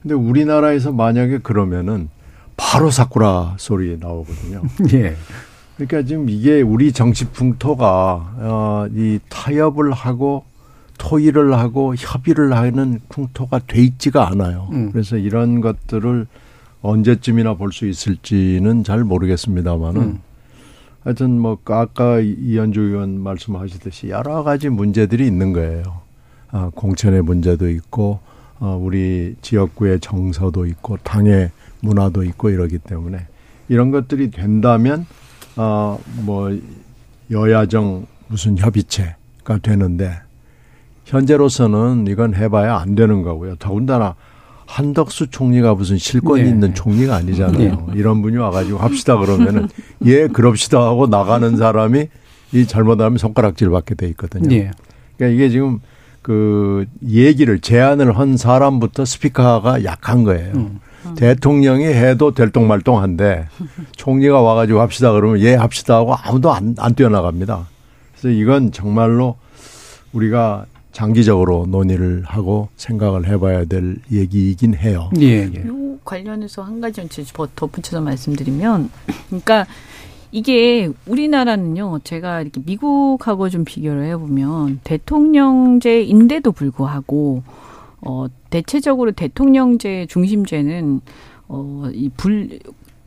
근데 우리나라에서 만약에 그러면은 바로 사쿠라 소리 나오거든요. 예. [laughs] 그러니까 지금 이게 우리 정치 풍토가 어, 이 타협을 하고 토의를 하고 협의를 하는 풍토가 돼 있지가 않아요. 음. 그래서 이런 것들을 언제쯤이나 볼 수 있을지는 잘 모르겠습니다만은 음. 하여튼 뭐 아까 이현주 의원 말씀하시듯이 여러 가지 문제들이 있는 거예요. 아, 공천의 문제도 있고 어, 우리 지역구의 정서도 있고 당의 문화도 있고 이러기 때문에 이런 것들이 된다면 어, 뭐 여야정 무슨 협의체가 되는데 현재로서는 이건 해봐야 안 되는 거고요. 더군다나 한덕수 총리가 무슨 실권이 네. 있는 총리가 아니잖아요. 네. 이런 분이 와가지고 합시다 그러면은 예 그럽시다 하고 나가는 사람이 이 잘못하면 손가락질 받게 돼 있거든요. 네. 그러니까 이게 지금 그 얘기를 제안을 한 사람부터 스피커가 약한 거예요. 음. 음. 대통령이 해도 될똥말똥한데 총리가 와가지고 합시다 그러면 예 합시다 하고 아무도 안, 안 뛰어나갑니다. 그래서 이건 정말로 우리가 장기적으로 논의를 하고 생각을 해봐야 될 얘기이긴 해요. 예, 예. 요 관련해서 한 가지 덧붙여서 말씀드리면, 그러니까 이게 우리나라는요, 제가 이렇게 미국하고 좀 비교를 해보면 대통령제인데도 불구하고 어 대체적으로 대통령제 중심제는 어이 불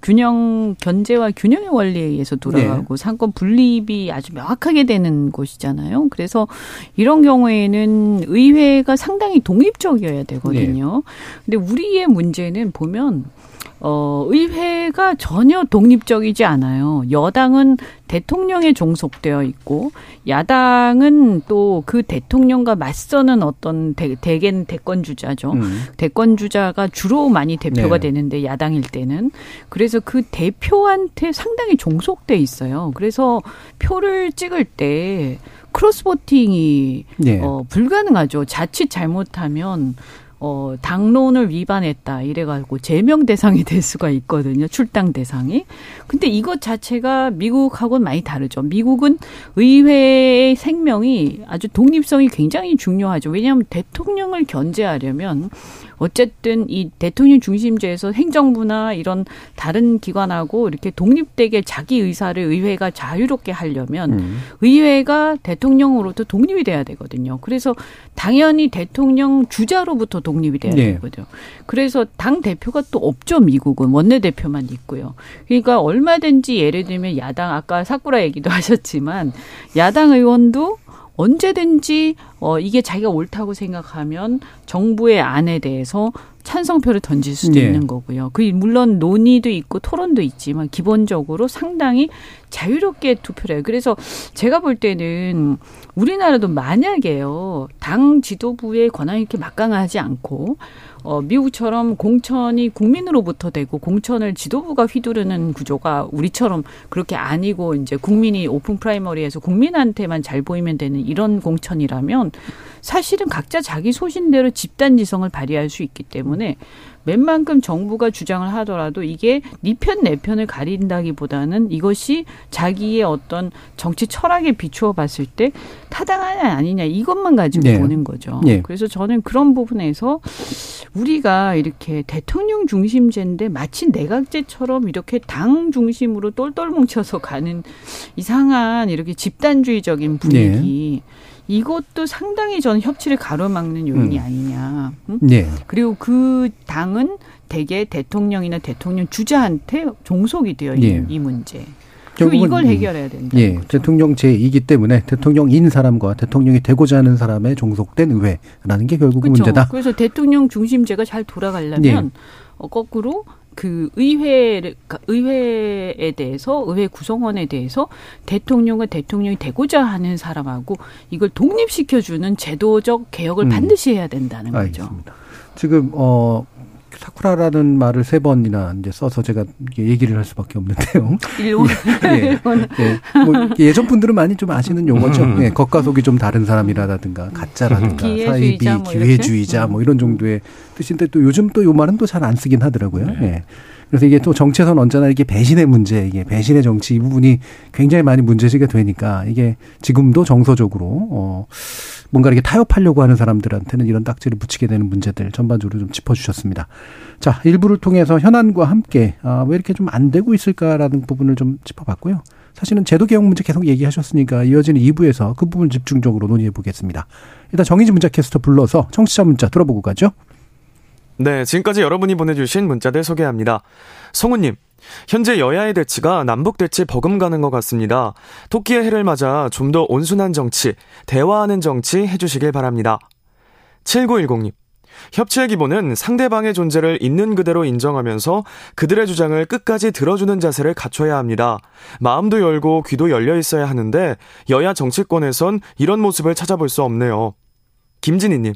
균형 견제와 균형의 원리에 의해서 돌아가고 네. 상권 분립이 아주 명확하게 되는 곳이잖아요. 그래서 이런 경우에는 의회가 상당히 독립적이어야 되거든요. 네. 근데 우리의 문제는 보면 어, 의회가 전혀 독립적이지 않아요. 여당은 대통령에 종속되어 있고, 야당은 또 그 대통령과 맞서는 어떤 대, 대개는 대권주자죠. 음. 대권주자가 주로 많이 대표가 네. 되는데, 야당일 때는. 그래서 그 대표한테 상당히 종속돼 있어요. 그래서 표를 찍을 때, 크로스보팅이 네. 어, 불가능하죠. 자칫 잘못하면 어, 당론을 위반했다. 이래가지고 제명 대상이 될 수가 있거든요. 출당 대상이. 근데 이것 자체가 미국하고는 많이 다르죠. 미국은 의회의 생명이 아주 독립성이 굉장히 중요하죠. 왜냐하면 대통령을 견제하려면 어쨌든 이 대통령 중심제에서 행정부나 이런 다른 기관하고 이렇게 독립되게 자기 의사를 의회가 자유롭게 하려면 음. 의회가 대통령으로부터 독립이 돼야 되거든요. 그래서 당연히 대통령 주자로부터 독립이 돼야 네. 되거든요. 그래서 당 대표가 또 없죠 미국은 원내 대표만 있고요. 그러니까 얼마든지 예를 들면 야당 아까 사쿠라 얘기도 [laughs] 하셨지만 야당 의원도 언제든지 어 이게 자기가 옳다고 생각하면 정부의 안에 대해서 찬성표를 던질 수도 네. 있는 거고요. 그 물론 논의도 있고 토론도 있지만 기본적으로 상당히 자유롭게 투표를 해요. 그래서 제가 볼 때는 우리나라도 만약에요 당 지도부의 권한이 이렇게 막강하지 않고 어, 미국처럼 공천이 국민으로부터 되고 공천을 지도부가 휘두르는 구조가 우리처럼 그렇게 아니고 이제 국민이 open primary에서 국민한테만 잘 보이면 되는 이런 공천이라면 사실은 각자 자기 소신대로 집단 지성을 발휘할 수 있기 때문에 웬만큼 정부가 주장을 하더라도 이게 니 편 내 편을 가린다기보다는 이것이 자기의 어떤 정치 철학에 비추어 봤을 때 타당하냐 아니냐 이것만 가지고 네. 보는 거죠. 네. 그래서 저는 그런 부분에서 우리가 이렇게 대통령 중심제인데 마치 내각제처럼 이렇게 당 중심으로 똘똘 뭉쳐서 가는 이상한 이렇게 집단주의적인 분위기 네. 이것도 상당히 저는 협치를 가로막는 요인이 음. 아니냐. 응? 네. 그리고 그 당은 대개 대통령이나 대통령 주자한테 종속이 되어 있는 네. 이 문제. 그리고 이걸 해결해야 된다. 예, 거죠. 대통령 제이기 때문에 대통령인 사람과 대통령이 되고자 하는 사람의 종속된 의회라는 게 결국은 그렇죠. 문제다. 그래서 대통령 중심제가 잘 돌아가려면 예. 어, 거꾸로 그 의회 의회에 대해서 의회 구성원에 대해서 대통령과 대통령이 되고자 하는 사람하고 이걸 독립시켜주는 제도적 개혁을 음. 반드시 해야 된다는 거죠. 알겠습니다. 지금 어 사쿠라라는 말을 세 번이나 이제 써서 제가 얘기를 할 수밖에 없는데요. 일본. [laughs] 예, 예, 뭐 예전 분들은 많이 좀 아시는 용어죠. 음. 예, 겉과 속이 좀 다른 사람이라든가 가짜라든가 사이비, 뭐 기회주의자 뭐 이런 정도의 뜻인데 또 요즘 또 요 말은 또 잘 안 쓰긴 하더라고요. 네. 예. 그래서 이게 또 정치에서는 언제나 이게 배신의 문제, 이게 배신의 정치 이 부분이 굉장히 많이 문제지가 되니까 이게 지금도 정서적으로 어 뭔가 이렇게 타협하려고 하는 사람들한테는 이런 딱지를 붙이게 되는 문제들 전반적으로 좀 짚어주셨습니다. 자, 일부를 통해서 현안과 함께 아, 왜 이렇게 좀 안 되고 있을까라는 부분을 좀 짚어봤고요. 사실은 제도 개혁 문제 계속 얘기하셨으니까 이어지는 2부에서 그 부분 집중적으로 논의해 보겠습니다. 일단 정의진 문자 캐스터 불러서 청취자 문자 들어보고 가죠. 네, 지금까지 여러분이 보내주신 문자들 소개합니다. 성우님, 현재 여야의 대치가 남북 대치 버금가는 것 같습니다. 토끼의 해를 맞아 좀 더 온순한 정치, 대화하는 정치 해주시길 바랍니다. 7910님. 협치의 기본은 상대방의 존재를 있는 그대로 인정하면서 그들의 주장을 끝까지 들어주는 자세를 갖춰야 합니다. 마음도 열고 귀도 열려 있어야 하는데 여야 정치권에선 이런 모습을 찾아볼 수 없네요. 김진희님,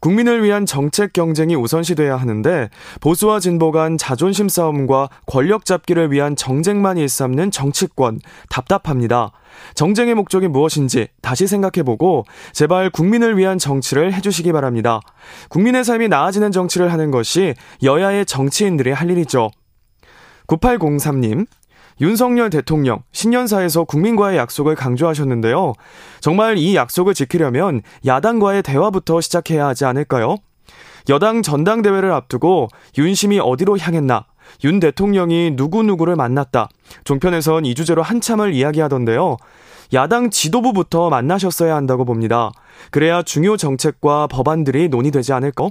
국민을 위한 정책 경쟁이 우선시돼야 하는데 보수와 진보 간 자존심 싸움과 권력 잡기를 위한 정쟁만 일삼는 정치권 답답합니다. 정쟁의 목적이 무엇인지 다시 생각해보고 제발 국민을 위한 정치를 해주시기 바랍니다. 국민의 삶이 나아지는 정치를 하는 것이 여야의 정치인들이 할 일이죠. 9803님, 윤석열 대통령 신년사에서 국민과의 약속을 강조하셨는데요. 정말 이 약속을 지키려면 야당과의 대화부터 시작해야 하지 않을까요? 여당 전당대회를 앞두고 윤심이 어디로 향했나? 윤 대통령이 누구누구를 만났다. 종편에선 이 주제로 한참을 이야기하던데요. 야당 지도부부터 만나셨어야 한다고 봅니다. 그래야 중요 정책과 법안들이 논의되지 않을까?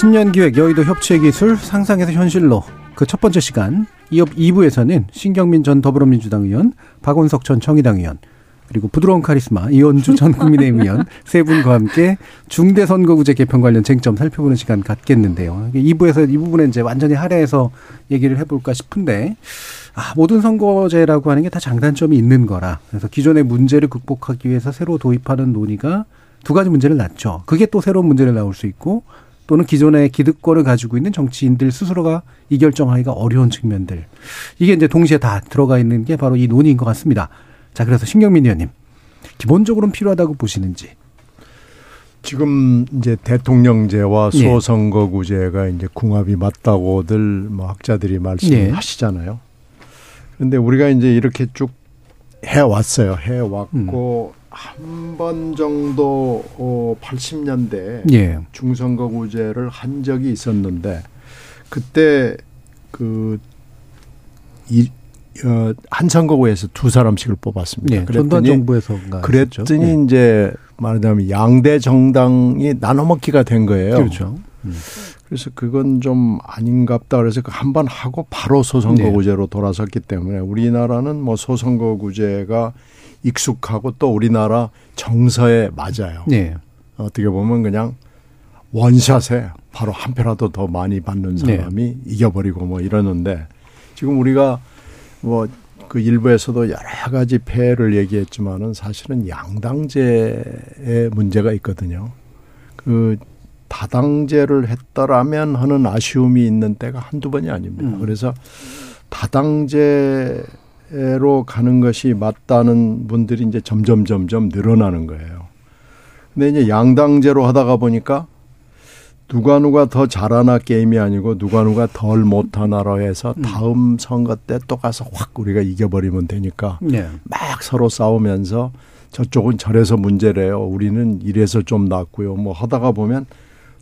신년기획 여의도 협치기술 상상에서 현실로 그 첫 번째 시간 이업 2부에서는 신경민 전 더불어민주당 의원, 박원석 전 정의당 의원, 그리고 부드러운 카리스마 이원주 전 국민의힘 의원 세 분과 함께 중대 선거구제 개편 관련 쟁점 살펴보는 시간 갖겠는데요. 2부에서 이 부분에 이제 완전히 할애해서 얘기를 해볼까 싶은데 아, 모든 선거제라고 하는 게 다 장단점이 있는 거라. 그래서 기존의 문제를 극복하기 위해서 새로 도입하는 논의가 두 가지 문제를 낳죠. 그게 또 새로운 문제를 나올 수 있고 또는 기존의 기득권을 가지고 있는 정치인들 스스로가 이 결정하기가 어려운 측면들. 이게 이제 동시에 다 들어가 있는 게 바로 이 논의인 것 같습니다. 자, 그래서 신경민 의원님. 기본적으로는 필요하다고 보시는지. 지금 이제 대통령제와 예. 소선거구제가 예. 이제 궁합이 맞다고들 뭐 학자들이 말씀하시잖아요. 예. 그런데 우리가 이제 이렇게 쭉 해왔어요. 해왔고 음. 한 번 정도 어 80년대 예. 중선거구제를 한 적이 있었는데 그때 그 이, 어, 한 선거구에서 두 사람씩을 뽑았습니다. 예, 그랬더니 정부에서 그랬더니 예. 이제 말하자면 양대 정당이 나눠먹기가 된 거예요. 그렇죠. 음. 그래서 그건 좀 아닌갑다 그래서 그한번 하고 바로 소선거구제로 네. 돌아섰기 때문에 우리나라는 뭐 소선거구제가 익숙하고 또 우리나라 정서에 맞아요. 네. 어떻게 보면 그냥 원샷에 바로 한 표라도 더 많이 받는 네. 사람이 네. 이겨버리고 뭐 이러는데 지금 우리가 뭐 그 일부에서도 여러 가지 폐해를 얘기했지만은 사실은 양당제의 문제가 있거든요. 그 다당제를 했더라면 하는 아쉬움이 있는 때가 한두 번이 아닙니다. 음. 그래서 다당제 로 가는 것이 맞다는 분들이 이제 점점 점점 늘어나는 거예요. 근데 이제 양당제로 하다가 보니까 누가 누가 더 잘하나 게임이 아니고 누가 누가 덜 못하나로 해서 음. 다음 선거 때 또 가서 확 우리가 이겨버리면 되니까 네. 막 서로 싸우면서 저쪽은 저래서 문제래요. 우리는 이래서 좀 낫고요. 뭐 하다가 보면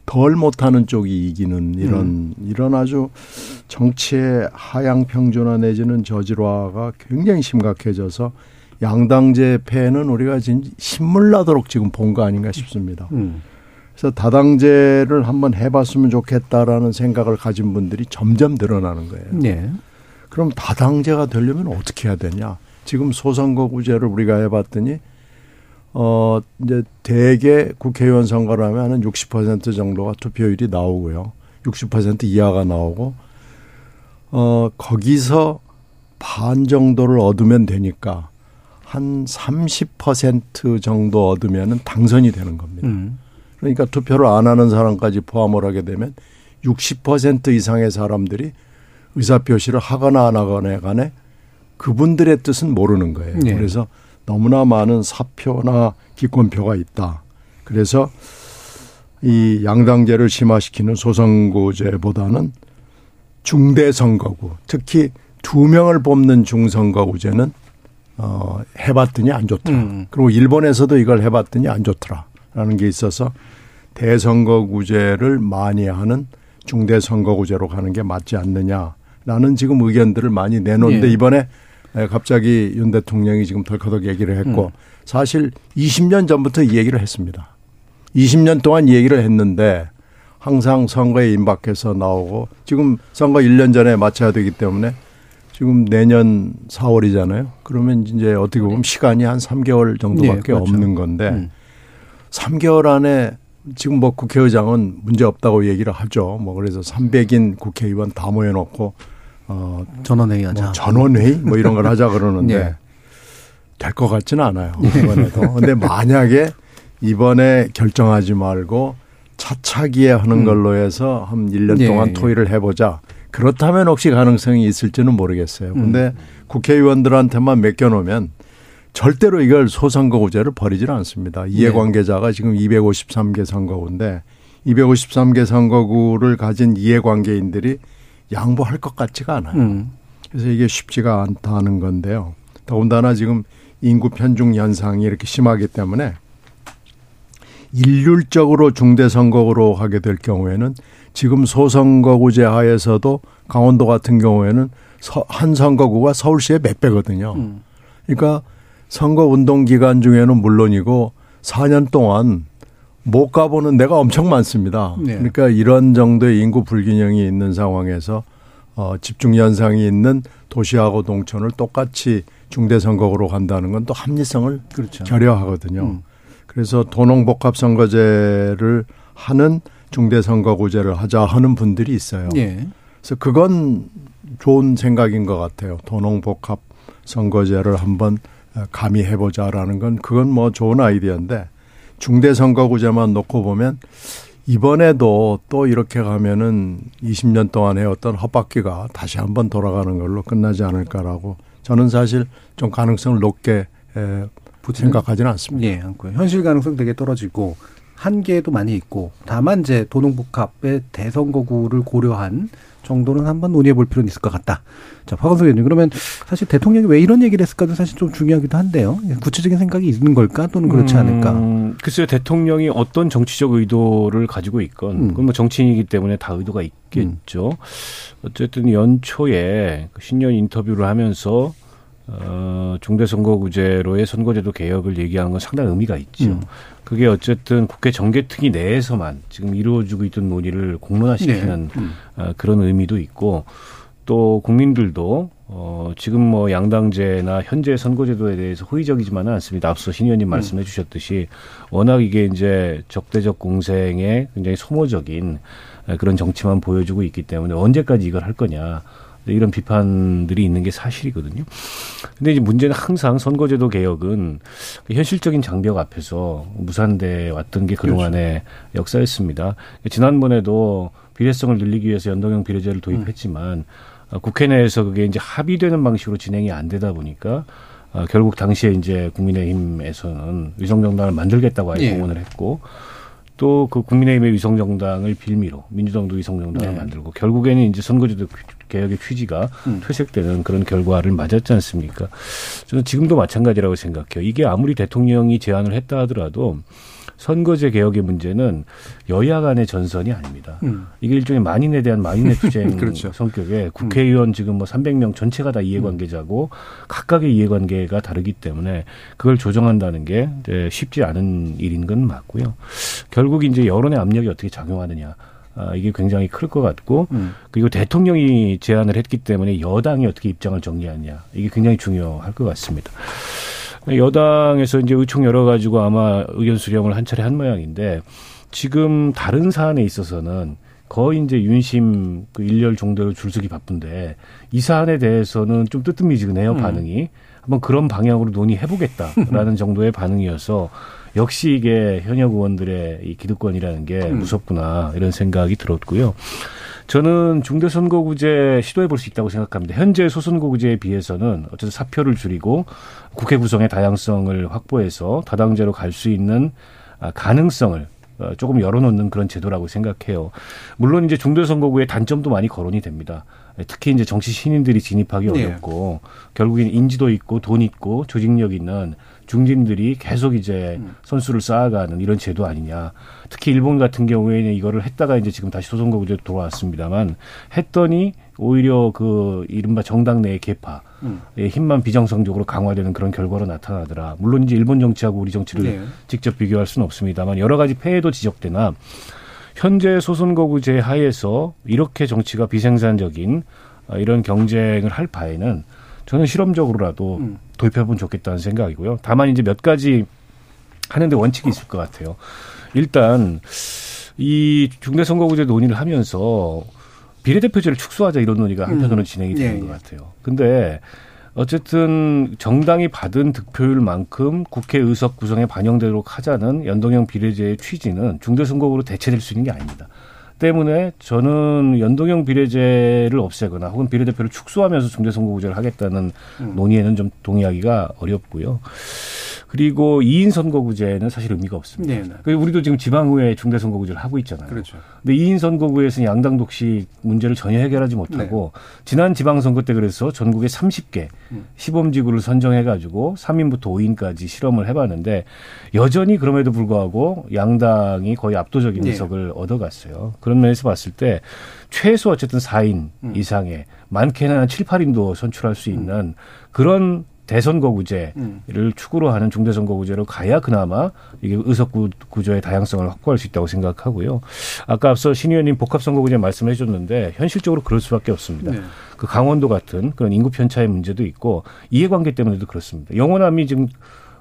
덜 못하는 쪽이 이기는 이런 음. 이런 아주 정치의 하향 평준화 내지는 저질화가 굉장히 심각해져서 양당제 폐는 우리가 지금 신물나도록 지금 본 거 아닌가 싶습니다. 음. 그래서 다당제를 한번 해봤으면 좋겠다라는 생각을 가진 분들이 점점 늘어나는 거예요. 네. 그럼 다당제가 되려면 어떻게 해야 되냐? 지금 소선거구제를 우리가 해봤더니 어, 이제 대개 국회의원 선거를 하면 한 60% 정도가 투표율이 나오고요. 60% 이하가 나오고, 어, 거기서 반 정도를 얻으면 되니까 한 30% 정도 얻으면 당선이 되는 겁니다. 음. 그러니까 투표를 안 하는 사람까지 포함을 하게 되면 60% 이상의 사람들이 의사표시를 하거나 안 하거나 간에 그분들의 뜻은 모르는 거예요. 네. 그래서 너무나 많은 사표나 기권표가 있다. 그래서 이 양당제를 심화시키는 소선거제보다는 중대선거구, 특히 두 명을 뽑는 중선거구제는 어, 해봤더니 안 좋더라. 음. 그리고 일본에서도 이걸 해봤더니 안 좋더라라는 게 있어서 대선거구제를 많이 하는 중대선거구제로 가는 게 맞지 않느냐라는 지금 의견들을 많이 내놓는데 예. 이번에 갑자기 윤 대통령이 지금 덜커덕 얘기를 했고 음. 사실 20년 전부터 이 얘기를 했습니다. 20년 동안 이 얘기를 했는데 항상 선거에 임박해서 나오고 지금 선거 1년 전에 마쳐야 되기 때문에 지금 내년 4월이잖아요. 그러면 이제 어떻게 보면 시간이 한 3개월 정도밖에 네, 그렇죠. 없는 건데 음. 3개월 안에 지금 뭐 국회의장은 문제 없다고 얘기를 하죠. 뭐 그래서 300인 국회의원 다 모여놓고 어 전원회의 하자. 뭐 전원회의 뭐 이런 걸 하자 그러는데 [laughs] 네. 될것 같지는 않아요. 이번에도. 근데 만약에 이번에 결정하지 말고 차차기에 하는 음. 걸로 해서 한 1년 동안 예, 토의를 해보자. 그렇다면 혹시 가능성이 있을지는 모르겠어요. 근데 음. 국회의원들한테만 맡겨놓으면 절대로 이걸 소선거구제를 버리지는 않습니다. 이해관계자가 지금 253개 선거구인데 253개 선거구를 가진 이해관계인들이 양보할 것 같지가 않아요. 음. 그래서 이게 쉽지가 않다는 건데요. 더군다나 지금 인구 편중 현상이 이렇게 심하기 때문에 일률적으로 중대선거구로 하게 될 경우에는 지금 소선거구제 하에서도 강원도 같은 경우에는 한 선거구가 서울시의 몇 배거든요. 음. 그러니까 선거 운동 기간 중에는 물론이고 4년 동안 못 가보는 데가 엄청 많습니다. 네. 그러니까 이런 정도의 인구 불균형이 있는 상황에서 어, 집중 현상이 있는 도시하고 농촌을 똑같이 중대선거구로 간다는 건 또 합리성을 그렇죠. 결여하거든요. 음. 그래서 도농복합선거제를 하는 중대선거구제를 하자 하는 분들이 있어요. 예. 그래서 그건 좋은 생각인 것 같아요. 도농복합 선거제를 한번 감히 해보자라는 건 그건 뭐 좋은 아이디어인데 중대선거구제만 놓고 보면 이번에도 또 이렇게 가면은 20년 동안의 어떤 헛바퀴가 다시 한번 돌아가는 걸로 끝나지 않을까라고 저는 사실 좀 가능성을 높게 생각하지는 않습니다. 예, 않고요. 현실 가능성 되게 떨어지고 한계도 많이 있고 다만 이제 도농복합의 대선거구를 고려한 정도는 한번 논의해 볼 필요는 있을 것 같다. 자, 박원석 의원님 그러면 사실 대통령이 왜 이런 얘기를 했을까도 사실 좀 중요하기도 한데요. 구체적인 생각이 있는 걸까 또는 그렇지 음, 않을까? 음, 글쎄요, 대통령이 어떤 정치적 의도를 가지고 있건 음. 그건 뭐 정치인이기 때문에 다 의도가 있겠죠. 음. 어쨌든 연초에 그 신년 인터뷰를 하면서 어, 중대선거구제로의 선거제도 개혁을 얘기하는 건 상당히 의미가 있죠. 음. 그게 어쨌든 국회 정개특위 내에서만 지금 이루어지고 있던 논의를 공론화시키는 네. 음. 어, 그런 의미도 있고 또 국민들도 어, 지금 뭐 양당제나 현재 선거제도에 대해서 호의적이지만은 않습니다. 앞서 신 의원님 음. 말씀해 주셨듯이 워낙 이게 이제 적대적 공생에 굉장히 소모적인 그런 정치만 보여주고 있기 때문에 언제까지 이걸 할 거냐. 네, 이런 비판들이 있는 게 사실이거든요. 근데 이제 문제는 항상 선거제도 개혁은 그 현실적인 장벽 앞에서 무산돼 왔던 게 그동안의 그렇죠. 역사였습니다. 지난번에도 비례성을 늘리기 위해서 연동형 비례제를 도입했지만 음. 국회 내에서 그게 이제 합의되는 방식으로 진행이 안 되다 보니까 어, 결국 당시에 이제 국민의힘에서는 위성정당을 만들겠다고 아예 예. 공언을 했고 또 그 국민의힘의 위성정당을 빌미로 민주당도 위성정당을 네. 만들고 결국에는 이제 선거제도 개혁의 취지가 음. 퇴색되는 그런 결과를 맞았지 않습니까? 저는 지금도 마찬가지라고 생각해요. 이게 아무리 대통령이 제안을 했다 하더라도 선거제 개혁의 문제는 여야 간의 전선이 아닙니다. 음. 이게 일종의 만인에 대한 만인의 [laughs] 투쟁 그렇죠. 성격의 국회의원 지금 뭐 300명 전체가 다 이해관계자고 음. 각각의 이해관계가 다르기 때문에 그걸 조정한다는 게 쉽지 않은 일인 건 맞고요. 결국 이제 여론의 압력이 어떻게 작용하느냐. 아, 이게 굉장히 클 것 같고 음. 그리고 대통령이 제안을 했기 때문에 여당이 어떻게 입장을 정리하냐 이게 굉장히 중요할 것 같습니다. 여당에서 이제 의총 열어가지고 아마 의견 수렴을 한 차례 한 모양인데 지금 다른 사안에 있어서는 거의 이제 윤심 그 일렬 정도로 줄서기 바쁜데 이 사안에 대해서는 좀 뜨뜻미지근해요 음. 반응이 한번 그런 방향으로 논의해보겠다라는 [laughs] 정도의 반응이어서 역시 이게 현역 의원들의 이 기득권이라는 게 음. 무섭구나 이런 생각이 들었고요. 저는 중대선거구제 시도해 볼 수 있다고 생각합니다. 현재 소선거구제에 비해서는 어쨌든 사표를 줄이고 국회 구성의 다양성을 확보해서 다당제로 갈 수 있는 아, 가능성을 어, 조금 열어놓는 그런 제도라고 생각해요. 물론 이제 중도선거구의 단점도 많이 거론이 됩니다. 특히 이제 정치 신인들이 진입하기 네. 어렵고 네. 결국엔 인지도 있고 돈 있고 조직력 있는 중진들이 계속 이제 음. 선수를 쌓아가는 이런 제도 아니냐. 특히 일본 같은 경우에는 이거를 했다가 이제 지금 다시 소선거구제 돌아왔습니다만 했더니 오히려 그 이른바 정당 내의 개파의 음. 힘만 비정상적으로 강화되는 그런 결과로 나타나더라. 물론 이제 일본 정치하고 우리 정치를 네. 직접 비교할 수는 없습니다만 여러 가지 폐해도 지적되나 현재 소선거구제 하에서 이렇게 정치가 비생산적인 어, 이런 경쟁을 할 바에는 저는 실험적으로라도 음. 도입해보면 좋겠다는 생각이고요. 다만 이제 몇 가지 하는데 원칙이 있을 것 같아요. 일단 이 중대선거구제 논의를 하면서 비례대표제를 축소하자 이런 논의가 한편으로는 음. 진행이 되는 예, 것 예. 같아요. 근데 어쨌든 정당이 받은 득표율만큼 국회 의석 구성에 반영되도록 하자는 연동형 비례제의 취지는 중대선거구로 대체될 수 있는 게 아닙니다. 때문에 저는 연동형 비례제를 없애거나 혹은 비례대표를 축소하면서 중대선거구제를 하겠다는 음. 논의에는 좀 동의하기가 어렵고요. 그리고 2인 선거구제는 사실 의미가 없습니다. 네, 네. 우리도 지금 지방의회 중대선거구제를 하고 있잖아요. 그렇죠. 근데 2인 선거구에서는 양당 독식 문제를 전혀 해결하지 못하고 네. 지난 지방선거 때 그래서 전국에 30개 음. 시범지구를 선정해 가지고 3인부터 5인까지 실험을 해 봤는데 여전히 그럼에도 불구하고 양당이 거의 압도적인 네. 의석을 얻어 갔어요. 그런 면에서 봤을 때 최소 어쨌든 4인 음. 이상의 많게는 한 7, 8인도 선출할 수 있는 음. 그런 대선거구제를 음. 축으로 하는 중대선거구제로 가야 그나마 이게 의석 구조의 다양성을 확보할 수 있다고 생각하고요. 아까 앞서 신 의원님 복합선거구제 말씀해 주셨는데 현실적으로 그럴 수밖에 없습니다. 네. 그 강원도 같은 그런 인구 편차의 문제도 있고 이해관계 때문에도 그렇습니다. 영원함이 지금